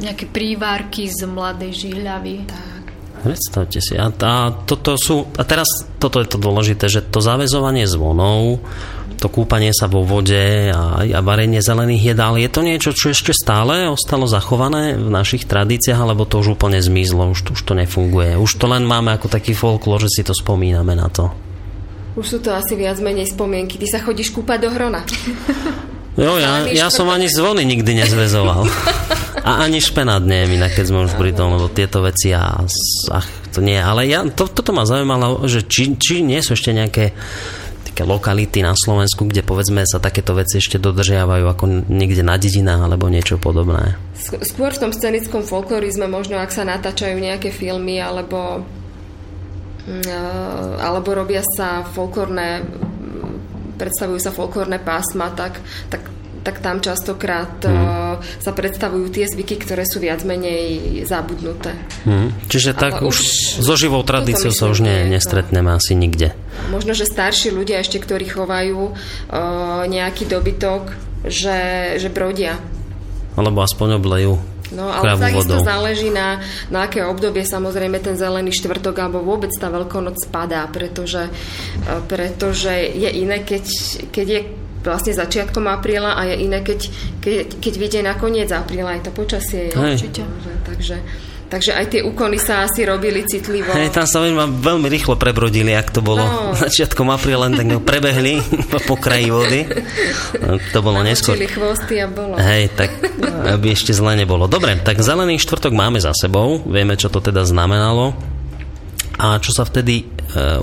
nejaké prívárky z mladej žihľavy. Tak. Predstavte si. A, a, toto sú, a teraz toto je to dôležité, že to zavezovanie zvonov, to kúpanie sa vo vode a, a varenie zelených jedál, je to niečo, čo ešte stále ostalo zachované v našich tradíciách, alebo to už úplne zmizlo, už, to- už to nefunguje. Už to len máme ako taký folklór, že si to spomíname na to. Už sú to asi viac menej spomienky. Ty sa chodíš kúpať do hrona. Jo, ja, ja som ani zvony nikdy nezvezoval. A ani špenát neviem inak, keď sme už pri tom, lebo tieto veci a, ach, to nie. Ale ja, to, toto ma zaujímalo, že či, či nie sú ešte nejaké také lokality na Slovensku, kde povedzme sa takéto veci ešte dodržiavajú ako niekde na dedinách alebo niečo podobné. Sk- Skôr v tom scenickom folklorizme, možno ak sa natáčajú nejaké filmy, alebo, alebo robia sa folklórne, mm, predstavujú sa folklórne pásma, tak, tak, tak tam častokrát mm. sa predstavujú tie zvyky, ktoré sú viac menej zabudnuté. Hm. Čiže tak Ale už so živou tradíciou sa už ne, nestretneme asi nikde. Možno, že starší ľudia ešte, ktorí chovajú eh, nejaký dobytok, že, že brodia. Alebo aspoň oblejú No, ale takisto záleží na, na aké obdobie samozrejme ten zelený štvrtok alebo vôbec tá veľkonoc spadá, pretože, e, pretože je iné, keď, keď je vlastne začiatkom apríla a je iné, keď, keď, keď vyjde na koniec apríla, aj to počasie je. Hej. Určite. Takže, takže aj tie úkony sa asi robili citlivo. Hej, tam sa veľmi, veľmi rýchlo prebrodili, ak to bolo No. začiatkom apríla, len tak prebehli po kraji vody. To bolo neskôr. Namočili chvosty a bolo. Hej, tak aby ešte zle nebolo. Dobre, tak zelený štvrtok máme za sebou, vieme, čo to teda znamenalo a čo sa vtedy e,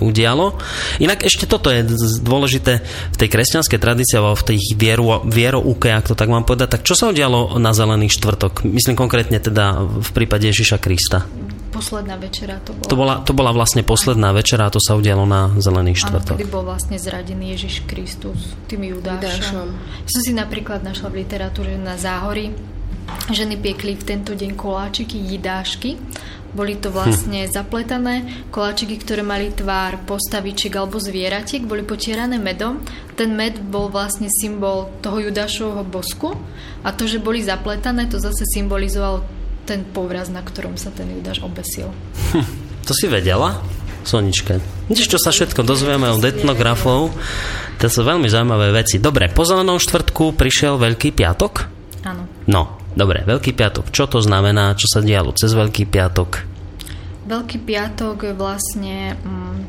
udialo. Inak ešte toto je dôležité v tej kresťanskej tradícii alebo v tej viero, vierouke, ak to tak mám povedať. Tak čo sa udialo na zelený štvrtok? Myslím konkrétne teda v prípade Ježiša Krista. Posledná večera to bola. To bola, to bola vlastne posledná večera a to sa udialo na zelený Áno, štvrtok. kedy bol vlastne zradený Ježiš Kristus tým Judášom. Judášom. Ja som si napríklad našla v literatúre na záhory, ženy piekli v tento deň koláčiky, jidášky, Boli to vlastne hm. zapletané koláčiky, ktoré mali tvár postavičiek alebo zvieratiek, boli potierané medom. Ten med bol vlastne symbol toho judášovho bosku a to, že boli zapletané, to zase symbolizovalo ten povraz, na ktorom sa ten judáš obesil. Hm, to si vedela? Soničke. Vidíš, čo sa všetko dozvieme od etnografov. To sú veľmi zaujímavé veci. Dobre, po zelenom štvrtku prišiel Veľký piatok? Áno. No, dobre, Veľký piatok. Čo to znamená? Čo sa dialo cez Veľký piatok? Veľký piatok je vlastne... Mm,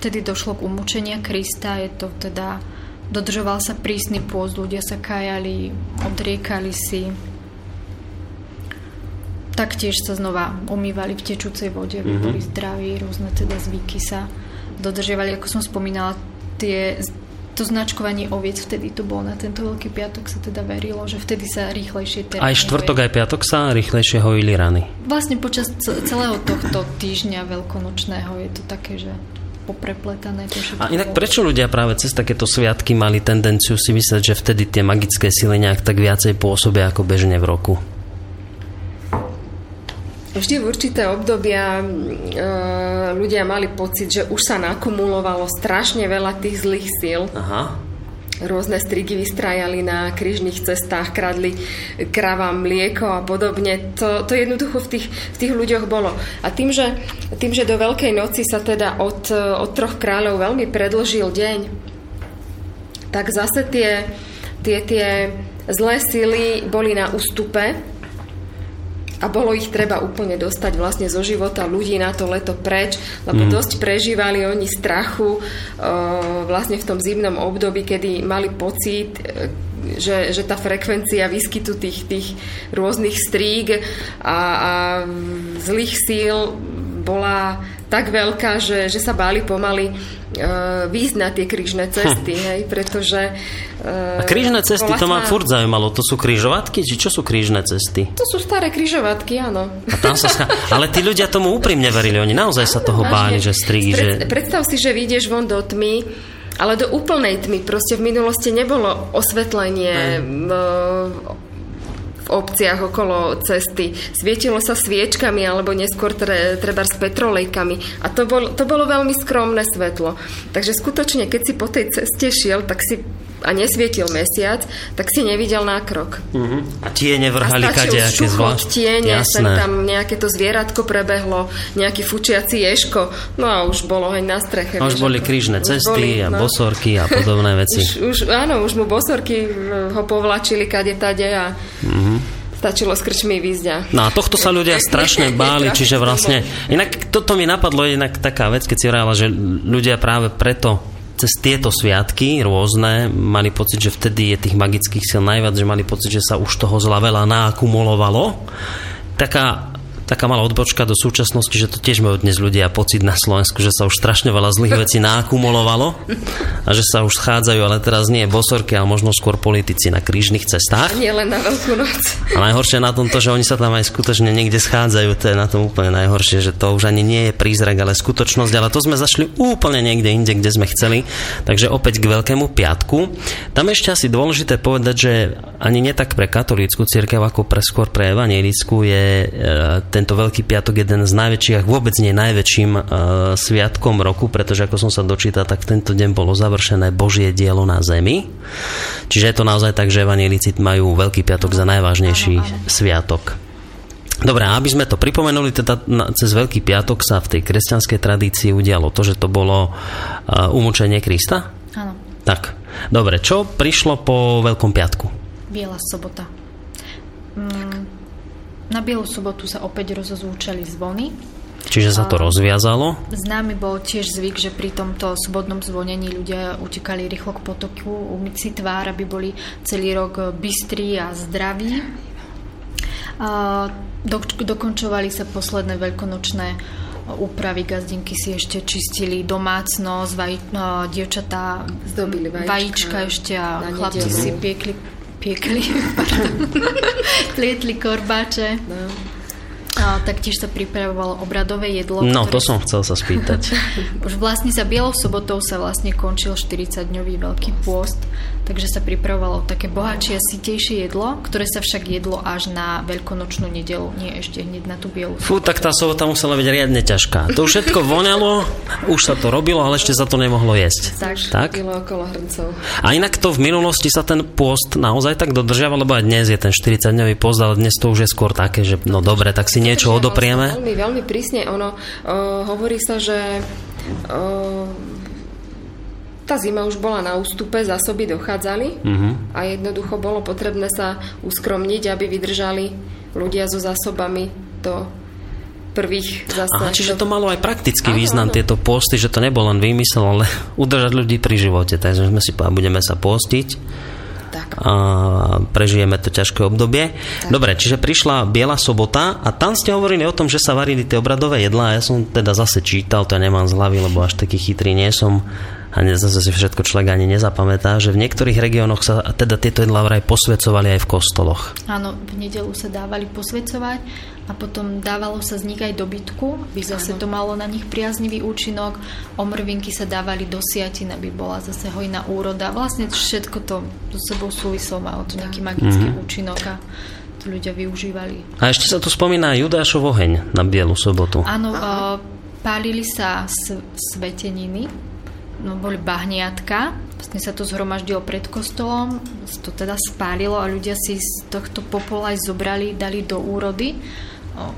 vtedy došlo k umúčenia Krista. Je to teda... Dodržoval sa prísny pôst, ľudia sa kajali, odriekali si taktiež sa znova umývali v tečúcej vode, mm-hmm. boli zdraví, rôzne teda zvyky sa dodržiavali. Ako som spomínala, tie, to značkovanie oviec vtedy to bolo na tento veľký piatok sa teda verilo, že vtedy sa rýchlejšie Aj štvrtok, aj piatok sa rýchlejšie hojili rany. Vlastne počas celého tohto týždňa veľkonočného je to také, že poprepletané. To a inak prečo ľudia práve cez takéto sviatky mali tendenciu si myslieť, že vtedy tie magické sily nejak tak viacej pôsobia ako bežne v roku? Vždy v určité obdobia e, ľudia mali pocit, že už sa nakumulovalo strašne veľa tých zlých síl. Aha. Rôzne strigy vystrajali na krížnych cestách, kradli kravám mlieko a podobne. To, to jednoducho v tých, v tých ľuďoch bolo. A tým že, tým, že do Veľkej noci sa teda od, od troch kráľov veľmi predlžil deň, tak zase tie, tie, tie zlé síly boli na ústupe a bolo ich treba úplne dostať vlastne zo života ľudí na to leto preč, lebo mm. dosť prežívali oni strachu uh, vlastne v tom zimnom období, kedy mali pocit, uh, že, že tá frekvencia výskytu tých, tých rôznych stríg a, a zlých síl bola tak veľká, že, že sa báli pomaly uh, výjsť na tie krížne cesty, hm. hej, pretože... Uh, a krížne cesty, to ma furt zaujímalo, to sú krížovatky, či čo sú krížne cesty? To sú staré krížovatky, áno. A tam sa schá... Ale tí ľudia tomu úprimne verili, oni naozaj sa toho báli, že Pred, že... Predstav si, že vyjdeš von do tmy, ale do úplnej tmy. Proste v minulosti nebolo osvetlenie, v obciach okolo cesty. Svietilo sa sviečkami alebo neskôr tre, treba s petrolejkami. A to, bol, to bolo veľmi skromné svetlo. Takže skutočne, keď si po tej ceste šiel, tak si a nesvietil mesiac, tak si nevidel nákrok. Uh-huh. A tiene vrhali kadejaké zvlášť. tiene, sem tam nejaké to zvieratko prebehlo, nejaký fučiaci ješko, no a už bolo aj na streche. A už boli krížne cesty boli, a no. bosorky a podobné veci. Už, už, áno, už mu bosorky ho povlačili kade tade a uh-huh stačilo s krčmi výjsť. No a tohto sa ľudia strašne báli, čiže vlastne... Inak toto mi napadlo inak taká vec, keď si vrajala, že ľudia práve preto cez tieto sviatky rôzne mali pocit, že vtedy je tých magických sil najviac, že mali pocit, že sa už toho zla veľa naakumulovalo. Taká taká malá odbočka do súčasnosti, že to tiež majú dnes ľudia pocit na Slovensku, že sa už strašne veľa zlých vecí naakumulovalo a že sa už schádzajú, ale teraz nie bosorky, ale možno skôr politici na krížnych cestách. Nie len na Veľkú noc. A najhoršie na tomto, že oni sa tam aj skutočne niekde schádzajú, to je na tom úplne najhoršie, že to už ani nie je prízrak, ale skutočnosť, ale to sme zašli úplne niekde inde, kde sme chceli. Takže opäť k Veľkému piatku. Tam ešte asi dôležité povedať, že ani nie tak pre katolícku církev, ako pre skôr pre evanielickú je e, tento Veľký piatok jeden z najväčších, vôbec nie najväčším uh, sviatkom roku, pretože ako som sa dočítal, tak tento deň bolo završené Božie dielo na zemi. Čiže je to naozaj tak, že evanielici majú Veľký piatok za najvážnejší sviatok. Dobre, aby sme to pripomenuli, teda cez Veľký piatok sa v tej kresťanskej tradícii udialo to, že to bolo uh, umúčenie Krista? Áno. Tak, dobre, čo prišlo po Veľkom piatku? Biela sobota. Na Bielu sobotu sa opäť rozozvúčali zvony. Čiže sa to rozviazalo? Známy bol tiež zvyk, že pri tomto sobotnom zvonení ľudia utekali rýchlo k potoku, umyť si tvár, aby boli celý rok bystrí a zdraví. A do, dokončovali sa posledné veľkonočné úpravy, gazdinky si ešte čistili domácnosť, vaj, no, dievčatá zdobili vajíčka, vajíčka ešte a chlapci si piekli piekli, plietli korbáče. No. A taktiež sa pripravovalo obradové jedlo. No, to ktoré som chcel sa spýtať. Už vlastne za Bielou sobotou sa vlastne končil 40-dňový veľký pôst, takže sa pripravovalo také bohatšie a sitejšie jedlo, ktoré sa však jedlo až na veľkonočnú nedelu, nie ešte hneď na tú Bielu Fú, tak tá sobota musela byť riadne ťažká. To už všetko voňalo, už sa to robilo, ale ešte sa to nemohlo jesť. Tak. tak? Bylo okolo hrncov. A inak to v minulosti sa ten pôst naozaj tak dodržiaval, lebo aj dnes je ten 40-dňový pôst, ale dnes to už je skôr také, že no dobre, tak si niečo odoprieme. Veľmi, veľmi prísne. Ono, uh, hovorí sa, že uh, tá zima už bola na ústupe, zásoby dochádzali Mhm. a jednoducho bolo potrebné sa uskromniť, aby vydržali ľudia so zásobami do prvých zase. Aha, čiže to malo aj praktický Áno, význam, áno. tieto posty, že to nebol len výmysel, ale udržať ľudí pri živote. Takže sme si povedali, budeme sa postiť Tak. a prežijeme to ťažké obdobie. Dobre, čiže prišla Biela sobota a tam ste hovorili o tom, že sa varili tie obradové jedlá ja som teda zase čítal, to ja nemám z hlavy, lebo až taký chytrý nie som a zase si všetko človek ani nezapamätá, že v niektorých regiónoch sa teda tieto jedlá vraj posvedcovali aj v kostoloch. Áno, v nedelu sa dávali posvedcovať a potom dávalo sa z nich aj dobytku, aby zase to malo na nich priaznivý účinok. Omrvinky sa dávali do siatin, aby bola zase hojná úroda. Vlastne všetko to so sebou súvislo, malo to nejaký magický Mhm. účinok a to ľudia využívali. A ešte sa tu spomína Judášov oheň na Bielu sobotu. Áno, uh, pálili sa s- sveteniny, no boli bahniatka, vlastne sa to zhromaždilo pred kostolom, to teda spálilo a ľudia si z tohto popola aj zobrali, dali do úrody. O,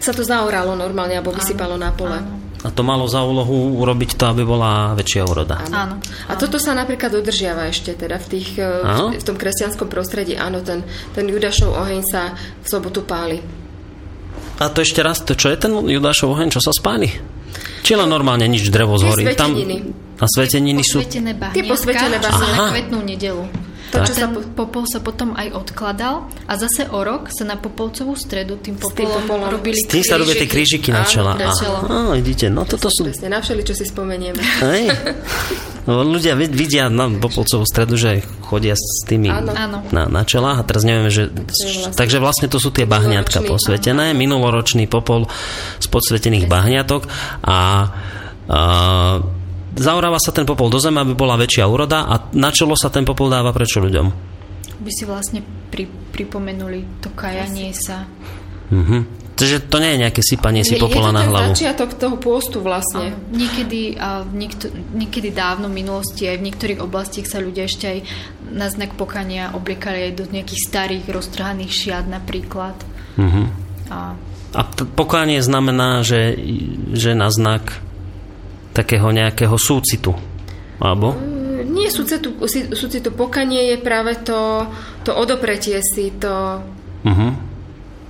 Sa to zaoralo normálne, alebo vysypalo na pole. áno, A to malo za úlohu urobiť to, aby bola väčšia úroda. áno. A toto sa napríklad dodržiava ešte teda v, tých, Áno? v, v tom kresťanskom prostredí. Áno, ten, ten Judašov oheň sa v sobotu páli. A to ešte raz, to čo je ten Judášov oheň, čo sa spáli? Či len normálne nič drevo zhorí? Tam, sveteniny. a sveteniny sú... Posvetené Tie posvetené bahniatka, čo sa Aha. na kvetnú nedelu. To, čo sa ten po- popol sa potom aj odkladal a zase o rok sa na popolcovú stredu tým popolom, popolom. robili S tým sa robia tie krížiky na Áno, čela. na čelo. Aha, vidíte, no toto sú... Presne, na všeli, čo si spomenieme. Hej. No, ľudia vid- vidia na Popolcovú stredu, že chodia s tými Áno. Áno. na, na čelách a teraz nevieme, že... vlastne- Takže vlastne to sú tie bahniatka Minuloročný, posvetené, minuloročný popol z podsvetených bahniatok a, a zaoráva sa ten popol do zeme, aby bola väčšia úroda a na čelo sa ten popol dáva prečo ľuďom? by si vlastne pri, pripomenuli to kajanie sa. Mhm. Takže to nie je nejaké sypanie si Je- popola je to na hlavu. začiatok toho pôstu vlastne. A niekedy, a niekto, niekedy dávno v minulosti aj v niektorých oblastiach sa ľudia ešte aj na znak pokania obliekali aj do nejakých starých roztrhaných šiat napríklad. Mhm. A A t- pokánie znamená, že, že na znak takého nejakého súcitu. Alebo? Nie súcitu, súcitu pokanie je práve to, to odopretie si, to... Uh-huh.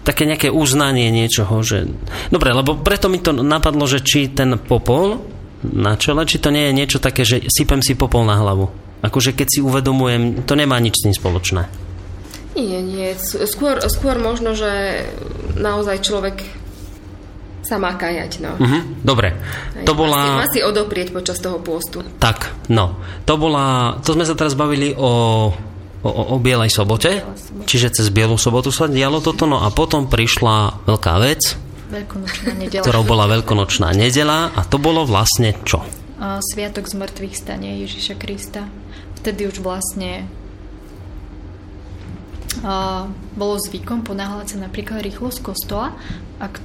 Také nejaké uznanie niečoho, že... Dobre, lebo preto mi to napadlo, že či ten popol na čele, či to nie je niečo také, že sypem si popol na hlavu. Akože keď si uvedomujem, to nemá nič s tým spoločné. Nie, nie. Skôr, skôr možno, že naozaj človek sa má kajať, no. Uh-huh. Dobre, Hej, to bola... si, má si odoprieť počas toho pôstu. Tak, no. To bola... To sme sa teraz bavili o, o, o Bielej sobote. Čiže cez Bielu sobotu sa dialo toto. No a potom prišla veľká vec, veľkonočná nedela. ktorou bola veľkonočná nedela a to bolo vlastne čo? Sviatok zmrtvých stane Ježiša Krista. Vtedy už vlastne a, bolo zvykom ponáhľať sa napríklad rýchlo z kostola. Ak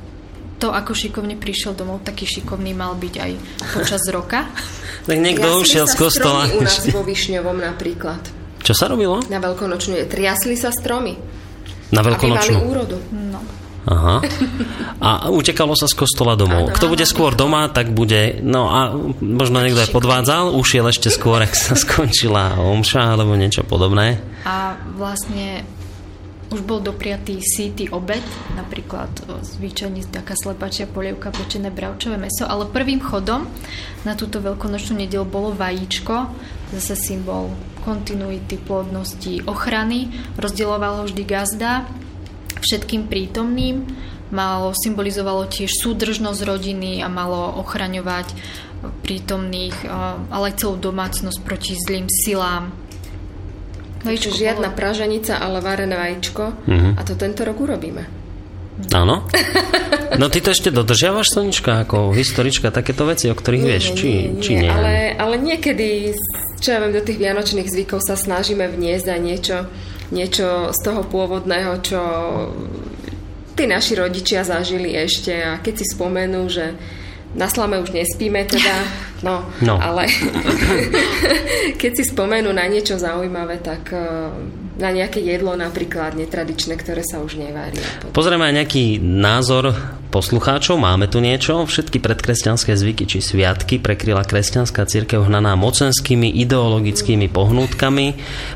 to, ako šikovne prišiel domov, taký šikovný mal byť aj počas roka. Tak niekto Triasli ušiel sa z kostola. u nás vo Višňovom napríklad. Čo sa robilo? Na veľkonočnú. Triasli sa stromy. Na Aby veľkonočnú. úrodu. No. Aha. A utekalo sa z kostola domov. Áno, Kto bude skôr doma, tak bude... No a možno niekto aj podvádzal, ušiel ešte skôr, ak sa skončila omša alebo niečo podobné. A vlastne už bol dopriatý síty obed, napríklad o, zvyčajne taká slepačia polievka, pečené bravčové meso, ale prvým chodom na túto veľkonočnú nedelu bolo vajíčko, zase symbol kontinuity, plodnosti, ochrany. Rozdieloval ho vždy gazda všetkým prítomným. Malo, symbolizovalo tiež súdržnosť rodiny a malo ochraňovať prítomných, a- ale aj celú domácnosť proti zlým silám. Čiže žiadna praženica, ale varené vajíčko. Mhm. A to tento rok urobíme. Áno? No ty to ešte dodržiavaš, Sonička, ako historička, takéto veci, o ktorých Nie, vieš, nie, či, nie, či nie? Ale, ale niekedy, čo ja viem, do tých vianočných zvykov sa snažíme vniesť aj niečo, niečo z toho pôvodného, čo tí naši rodičia zažili ešte a keď si spomenú, že na slame už nespíme teda, no, No. ale keď si spomenú na niečo zaujímavé, tak eh, na nejaké jedlo napríklad netradičné, ktoré sa už nevaria. Pozrieme aj nejaký názor poslucháčov. Máme tu niečo. Všetky predkresťanské zvyky či sviatky prekryla kresťanská církev hnaná mocenskými ideologickými pohnutkami.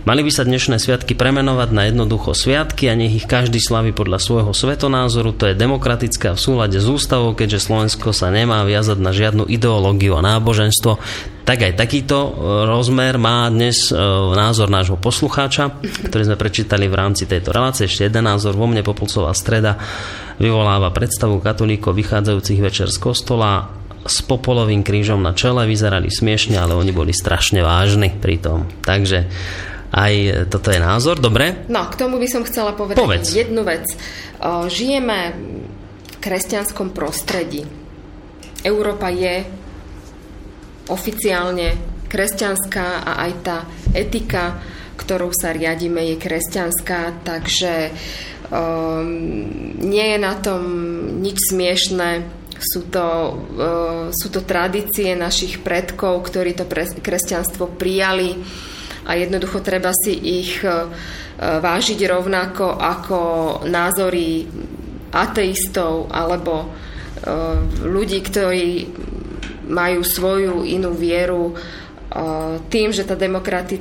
Mali by sa dnešné sviatky premenovať na jednoducho sviatky a nech ich každý slaví podľa svojho svetonázoru. To je demokratické v súlade s ústavou, keďže Slovensko sa nemá viazať na žiadnu ideológiu a náboženstvo. Tak aj takýto e, rozmer má dnes e, názor nášho poslucháča, ktorý sme prečítali v rámci tejto relácie. Ešte jeden názor vo mne Popolcová streda vyvoláva predstavu katolíkov vychádzajúcich večer z kostola s popolovým krížom na čele. Vyzerali smiešne, ale oni boli strašne vážni pri tom. Takže aj toto je názor, dobre? No, k tomu by som chcela povedať Povedz. jednu vec. Žijeme v kresťanskom prostredí. Európa je oficiálne kresťanská a aj tá etika, ktorou sa riadíme, je kresťanská, takže um, nie je na tom nič smiešné. Sú to, uh, sú to tradície našich predkov, ktorí to pre, kresťanstvo prijali a jednoducho treba si ich uh, vážiť rovnako ako názory ateistov alebo uh, ľudí, ktorí majú svoju inú vieru tým, že tá demokrati-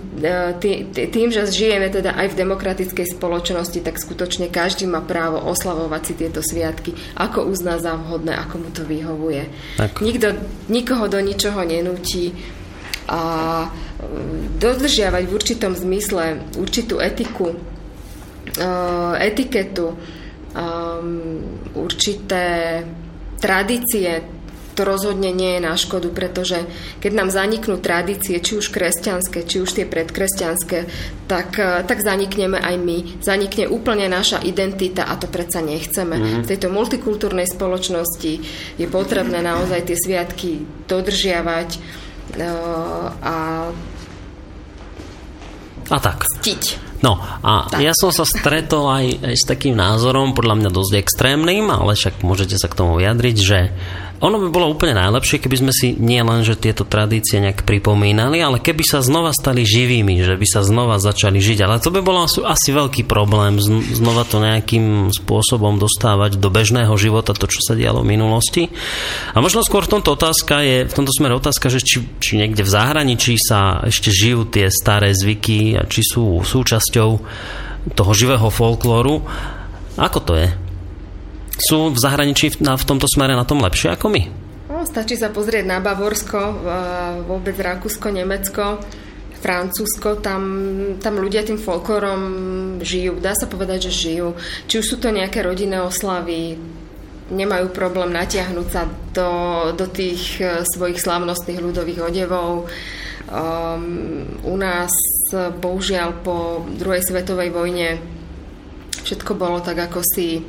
tý- tým, že žijeme teda aj v demokratickej spoločnosti, tak skutočne každý má právo oslavovať si tieto sviatky, ako uzná za vhodné, ako mu to vyhovuje. Tak. Nikto, nikoho do ničoho nenúti a e, dodržiavať v určitom zmysle určitú etiku, etiketu, um, určité tradície, to rozhodne nie je na škodu, pretože keď nám zaniknú tradície, či už kresťanské, či už tie predkresťanské, tak, eh, tak zanikneme aj my. Zanikne úplne naša identita a to predsa nechceme. Mm-hmm. V tejto multikultúrnej spoločnosti je potrebné naozaj tie sviatky dodržiavať uh, a A tak. ctiť. No a tak. ja som sa stretol aj, aj s takým názorom, podľa mňa dosť extrémnym, ale však môžete sa k tomu vyjadriť, že ono by bolo úplne najlepšie, keby sme si nie len, že tieto tradície nejak pripomínali, ale keby sa znova stali živými, že by sa znova začali žiť. Ale to by bolo asi, veľký problém, znova to nejakým spôsobom dostávať do bežného života, to, čo sa dialo v minulosti. A možno skôr v tomto otázka je, v tomto smere otázka, že či, či niekde v zahraničí sa ešte žijú tie staré zvyky a či sú súčasťou toho živého folklóru. Ako to je? Sú v zahraničí v, na, v tomto smere na tom lepšie ako my? No, stačí sa pozrieť na Bavorsko, vôbec Rakúsko, Nemecko, Francúzsko, tam, tam ľudia tým folklórom žijú, dá sa povedať, že žijú. Či už sú to nejaké rodinné oslavy, nemajú problém natiahnuť sa do, do tých e, svojich slávnostných ľudových odevov. Um, u nás, bohužiaľ, po druhej svetovej vojne všetko bolo tak, ako si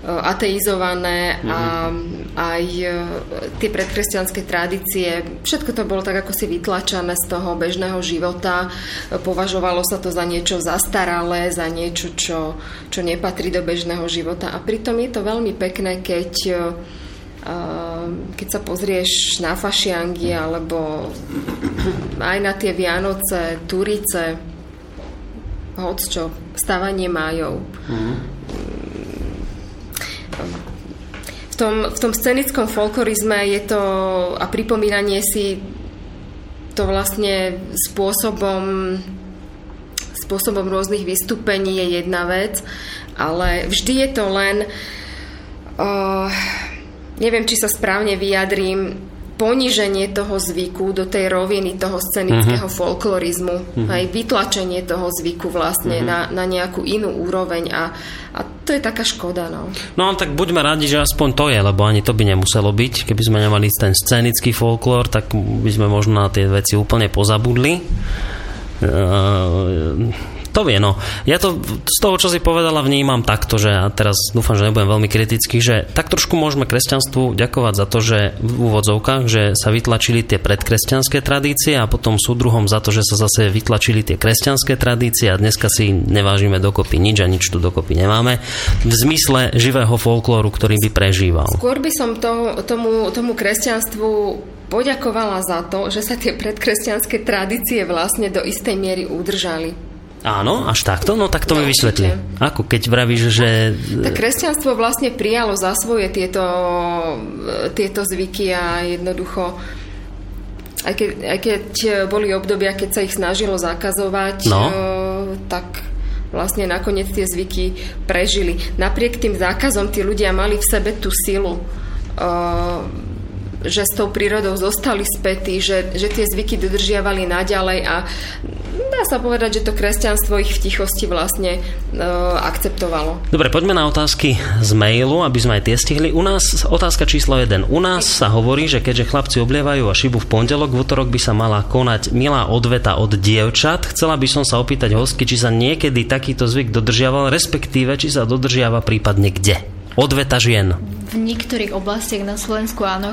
ateizované a aj e, tie predkresťanské tradície, všetko to bolo tak ako si vytlačané z toho bežného života. Považovalo sa to za niečo zastaralé, za niečo, čo, čo nepatrí do bežného života. A pritom je to veľmi pekné, keď e, keď sa pozrieš na fašiangy alebo aj na tie Vianoce, Turice, hoď čo, stávanie májov. Mm v tom, v tom scenickom folklorizme je to a pripomínanie si to vlastne spôsobom spôsobom rôznych vystúpení je jedna vec, ale vždy je to len uh, neviem, či sa správne vyjadrím poníženie toho zvyku do tej roviny toho scenického uh-huh. folklorizmu, uh-huh. aj vytlačenie toho zvyku vlastne uh-huh. na, na nejakú inú úroveň a, a to je taká škoda. No. no tak buďme radi, že aspoň to je, lebo ani to by nemuselo byť. Keby sme nemali ten scenický folklór, tak by sme možno na tie veci úplne pozabudli. To vie, no. Ja to z toho, čo si povedala, vnímam takto, že a teraz dúfam, že nebudem veľmi kritický, že tak trošku môžeme kresťanstvu ďakovať za to, že v úvodzovkách, že sa vytlačili tie predkresťanské tradície a potom sú druhom za to, že sa zase vytlačili tie kresťanské tradície a dneska si nevážime dokopy nič a nič tu dokopy nemáme. V zmysle živého folklóru, ktorý by prežíval. Skôr by som to, tomu, tomu kresťanstvu poďakovala za to, že sa tie predkresťanské tradície vlastne do istej miery udržali. Áno, až takto? No tak to mi vysvetli. Ako keď vravíš, že... Tak kresťanstvo vlastne prijalo za svoje tieto, tieto zvyky a jednoducho aj keď, aj keď boli obdobia, keď sa ich snažilo zakazovať, no. tak vlastne nakoniec tie zvyky prežili. Napriek tým zákazom tí ľudia mali v sebe tú silu že s tou prírodou zostali spätí, že, že tie zvyky dodržiavali naďalej a dá sa povedať, že to kresťanstvo ich v tichosti vlastne e, akceptovalo. Dobre, poďme na otázky z mailu, aby sme aj tie stihli. U nás otázka číslo 1. U nás sa hovorí, že keďže chlapci oblievajú a šibu v pondelok, v útorok by sa mala konať milá odveta od dievčat. Chcela by som sa opýtať hostky, či sa niekedy takýto zvyk dodržiaval, respektíve či sa dodržiava prípadne kde. Odveta žien. V niektorých oblastiach na Slovensku áno,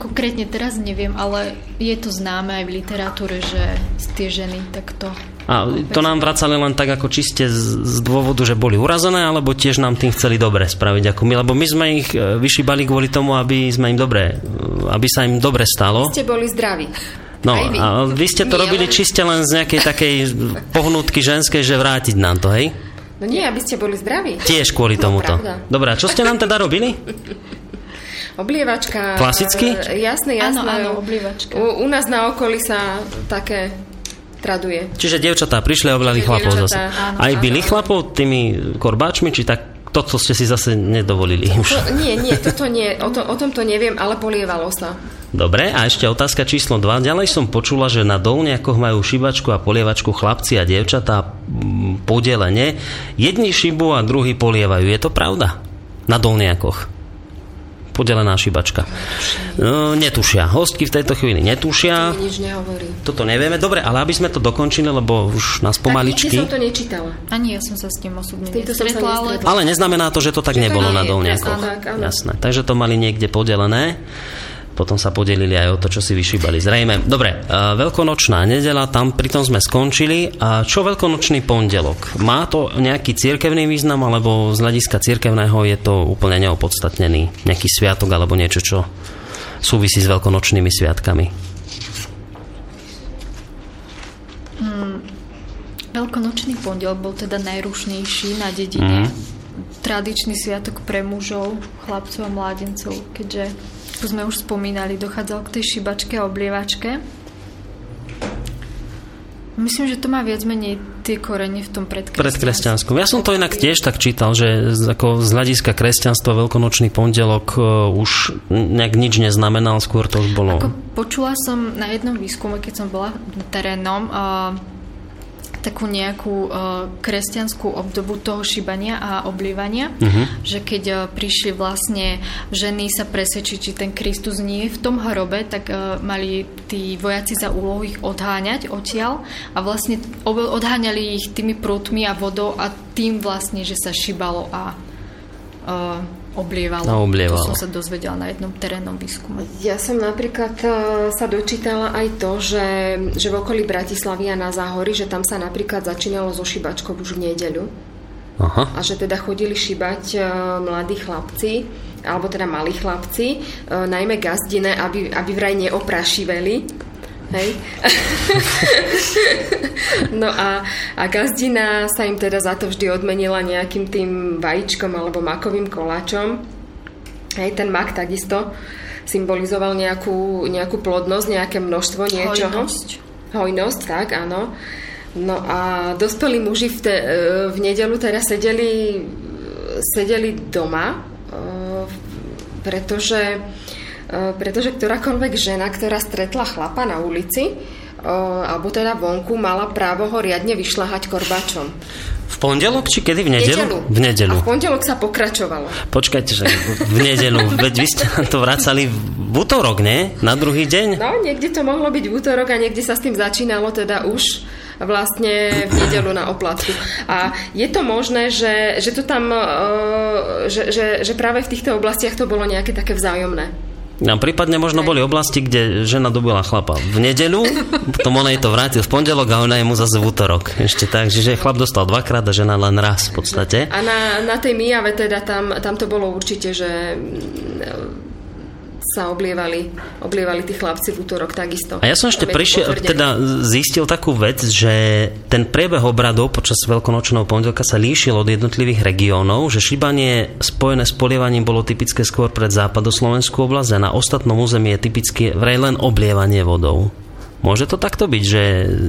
konkrétne teraz neviem, ale je to známe aj v literatúre, že tie ženy takto a to nám vracali len tak ako čiste z, z dôvodu, že boli urazené, alebo tiež nám tým chceli dobre spraviť ako my, lebo my sme ich e, vyšibali kvôli tomu, aby sme im dobre, aby sa im dobre stalo. Ste boli zdraví. No, vy. a vy ste to Nie, robili len... čiste len z nejakej takej pohnutky ženskej, že vrátiť nám to, hej? No nie, aby ste boli zdraví. Tiež kvôli no, tomuto. Pravda. Dobre, a čo ste nám teda robili? Oblievačka. Klasicky? Jasné, jasné. Áno, áno, oblievačka. U, u nás na okolí sa také traduje. Čiže devčatá prišli a oblali chlapov zase. Áno, Aj byli chlapov tými korbáčmi, či tak toto ste si zase nedovolili už? To, nie, nie, toto nie, o, to, o tom to neviem, ale polievalo sa. Dobre, a ešte otázka číslo 2. Ďalej som počula, že na dolniakoch majú šibačku a polievačku chlapci a dievčatá podelenie. Jedni šibu a druhý polievajú. Je to pravda? Na dolniakoch podelená šibačka. No, netušia. Hostky v tejto chvíli netušia. To nič nehovorí. Toto nevieme. Dobre, ale aby sme to dokončili, lebo už nás pomaličky... Tak som to nečítala. Ani ja som sa s tým osobne nestretla, ale... Ale neznamená to, že to tak že nebolo to na dolniakoch. Jasné. Takže to mali niekde podelené potom sa podelili aj o to, čo si vyšíbali. Zrejme. Dobre, veľkonočná nedela, tam pritom sme skončili. A čo veľkonočný pondelok? Má to nejaký cirkevný význam, alebo z hľadiska cirkevného je to úplne neopodstatnený nejaký sviatok alebo niečo, čo súvisí s veľkonočnými sviatkami? Hmm, veľkonočný pondelok bol teda najrušnejší na dedine. Mm. Tradičný sviatok pre mužov, chlapcov a mládencov, keďže ako sme už spomínali, dochádzal k tej šibačke a oblievačke. Myslím, že to má viac menej tie korene v tom predkresťanskom. predkresťanskom. Ja som to inak tiež tak čítal, že ako z hľadiska kresťanstva veľkonočný pondelok uh, už nejak nič neznamenal, skôr to už bolo... Ako počula som na jednom výskume, keď som bola terénom, uh, takú nejakú uh, kresťanskú obdobu toho šibania a oblievania, uh-huh. že keď uh, prišli vlastne ženy sa presvedčiť, či ten Kristus nie je v tom hrobe, tak uh, mali tí vojaci za úlohu ich odháňať odtiaľ a vlastne odháňali ich tými prútmi a vodou a tým vlastne, že sa šibalo a uh, oblievalo. No, oblievalo. To som sa dozvedela na jednom terénnom výskume. Ja som napríklad e, sa dočítala aj to, že, že v okolí Bratislavy a na Záhory, že tam sa napríklad začínalo so šibačkou už v nedeľu. Aha. A že teda chodili šibať uh, mladí chlapci, alebo teda malí chlapci, uh, najmä gazdine, aby, aby vraj neoprašiveli Hej? no a, a gazdina sa im teda za to vždy odmenila nejakým tým vajíčkom alebo makovým koláčom. Hej, ten mak takisto symbolizoval nejakú, nejakú plodnosť, nejaké množstvo niečoho. Hojnosť. Hojnosť, tak, áno. No a dospelí muži v, te, v nedelu teda sedeli, sedeli doma, pretože E, pretože ktorákoľvek žena, ktorá stretla chlapa na ulici, e, alebo teda vonku, mala právo ho riadne vyšľahať korbačom. V pondelok či kedy? V nedelu? V nedelu. A v pondelok sa pokračovalo. Počkajte, že v nedelu. Veď vy ste to vracali v útorok, nie? Na druhý deň? No, niekde to mohlo byť v útorok a niekde sa s tým začínalo teda už vlastne v nedelu na oplatku. A je to možné, že, že to tam, uh, že, že, že práve v týchto oblastiach to bolo nejaké také vzájomné. A prípadne možno boli oblasti, kde žena dobila chlapa v nedeľu, potom on jej to vrátil v pondelok a ona mu zase v útorok. Ešte tak, že chlap dostal dvakrát a žena len raz v podstate. A na, na tej Mijave teda tam, tam to bolo určite, že sa oblievali, oblievali tí chlapci v útorok takisto. A ja som ešte prišiel, teda zistil takú vec, že ten priebeh obradov počas veľkonočného pondelka sa líšil od jednotlivých regiónov, že šibanie spojené s polievaním bolo typické skôr pred západoslovenskú oblasť a na ostatnom území je typické vraj len oblievanie vodou. Môže to takto byť, že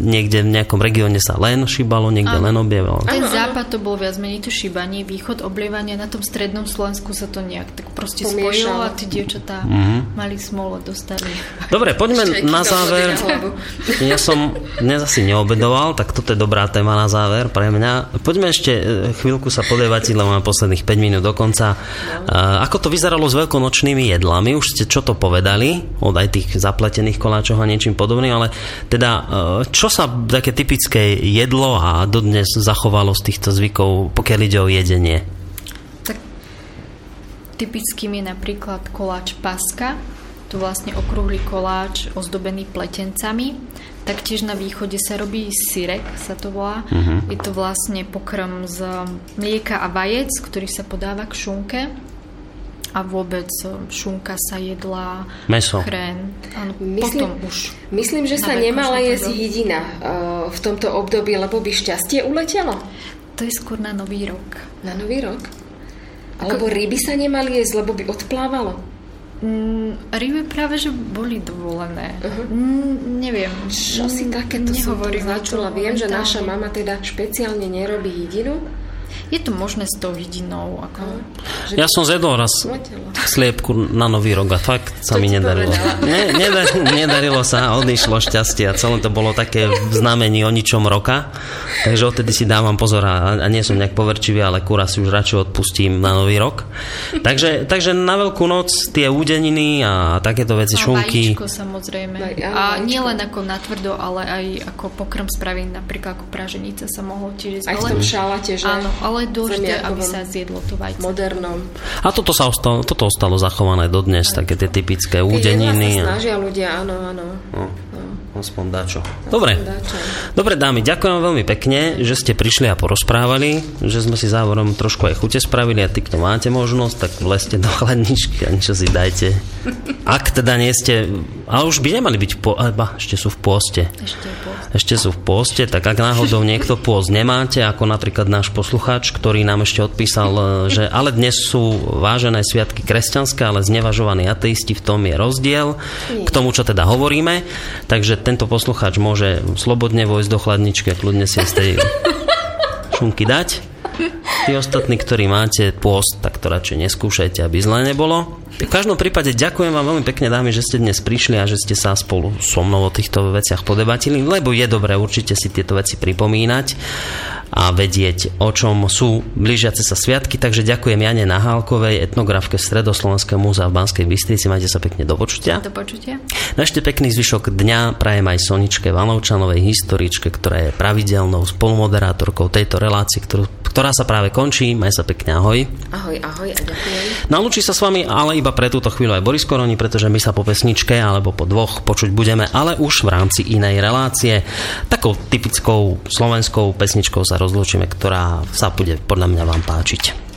niekde v nejakom regióne sa len šibalo, niekde ano. len obievalo? Ten západ to bol viac menej to šibanie, východ oblievanie, na tom strednom Slovensku sa to nejak tak proste Pomiešalo. spojilo a tí dievčatá mm-hmm. mali smolo, dostali. Dobre, poďme na záver. Ja som dnes asi neobedoval, tak toto je dobrá téma na záver pre mňa. Poďme ešte e, chvíľku sa podevať, lebo máme posledných 5 minút do konca. No. Ako to vyzeralo s veľkonočnými jedlami? Už ste čo to povedali, od aj tých zapletených koláčov a niečím podobným, ale ale teda e, čo sa také typické jedlo a dodnes zachovalo z týchto zvykov, pokiaľ ide o jedenie? Tak typickým je napríklad koláč paska, to vlastne okrúhly koláč ozdobený pletencami. Taktiež na východe sa robí syrek, sa to volá. Uh-huh. Je to vlastne pokrm z mlieka a vajec, ktorý sa podáva k šunke a vôbec e, šunka sa jedla, Meso. chrén. Áno, myslím, potom už. Myslím, že sa nemala jesť jedina uh, v tomto období, lebo by šťastie uletelo. To je skôr na Nový rok. Na Nový rok? Alebo Ako... ryby sa nemali jesť, lebo by odplávalo? Mm, ryby práve, že boli dovolené. Uh-huh. Mm, neviem. Čo si takéto som to začula? Viem, že naša mama teda špeciálne nerobí jedinu je to možné s tou vidinou. Ako, že ja som zjedol raz sliepku na Nový rok a fakt sa mi nedarilo. Ne, nedar, nedarilo sa, odišlo šťastie a celé to bolo také v znamení o ničom roka. Takže odtedy si dávam pozor a, a nie som nejak poverčivý, ale kura si už radšej odpustím na Nový rok. Takže, takže na Veľkú noc tie údeniny a takéto veci, a šunky. Vajíčko samozrejme. A nie len ako natvrdo, ale aj ako pokrm spraviť, napríklad ako praženica sa mohlo tiež Aj v tom šalate, že? Áno, ale ale dôležité, aby sa zjedlo to vajce. Modernom. A toto sa ostalo, toto ostalo zachované dodnes, Aj. také tie typické údeniny. Sa snažia ľudia, áno, áno. No. Aspoň dačo. Dobre. Dobre dámy, ďakujem veľmi pekne, že ste prišli a porozprávali, že sme si závorom trošku aj chute spravili a ty, kto máte možnosť, tak vleste do chladničky a niečo si dajte. Ak teda nie ste, ale už by nemali byť v po, ba, ešte sú v pôste. Ešte, ešte sú v pôste, tak ak náhodou niekto pôst nemáte, ako napríklad náš poslucháč, ktorý nám ešte odpísal, že ale dnes sú vážené sviatky kresťanské, ale znevažovaní ateisti, v tom je rozdiel k tomu, čo teda hovoríme. Takže tento poslucháč môže slobodne vojsť do chladničky a kľudne si z tej šunky dať. Tí ostatní, ktorí máte pôst, tak to radšej neskúšajte, aby zle nebolo. V každom prípade ďakujem vám veľmi pekne, dámy, že ste dnes prišli a že ste sa spolu so mnou o týchto veciach podebatili, lebo je dobré určite si tieto veci pripomínať a vedieť, o čom sú blížiace sa sviatky. Takže ďakujem Jane Nahálkovej, etnografke Stredoslovenského múzea v Banskej Bystrici. Majte sa pekne do počutia. Do počutia. No ešte pekný zvyšok dňa prajem aj Soničke Valovčanovej, historičke, ktorá je pravidelnou spolumoderátorkou tejto relácie, ktorú, ktorá sa práve končí. Maj sa pekne, ahoj. Ahoj, ahoj a ďakujem. Nalúči sa s vami ale iba pre túto chvíľu aj Boris Koroni, pretože my sa po pesničke alebo po dvoch počuť budeme, ale už v rámci inej relácie. Takou typickou slovenskou pesničkou sa rozlúčime, ktorá sa bude podľa mňa vám páčiť.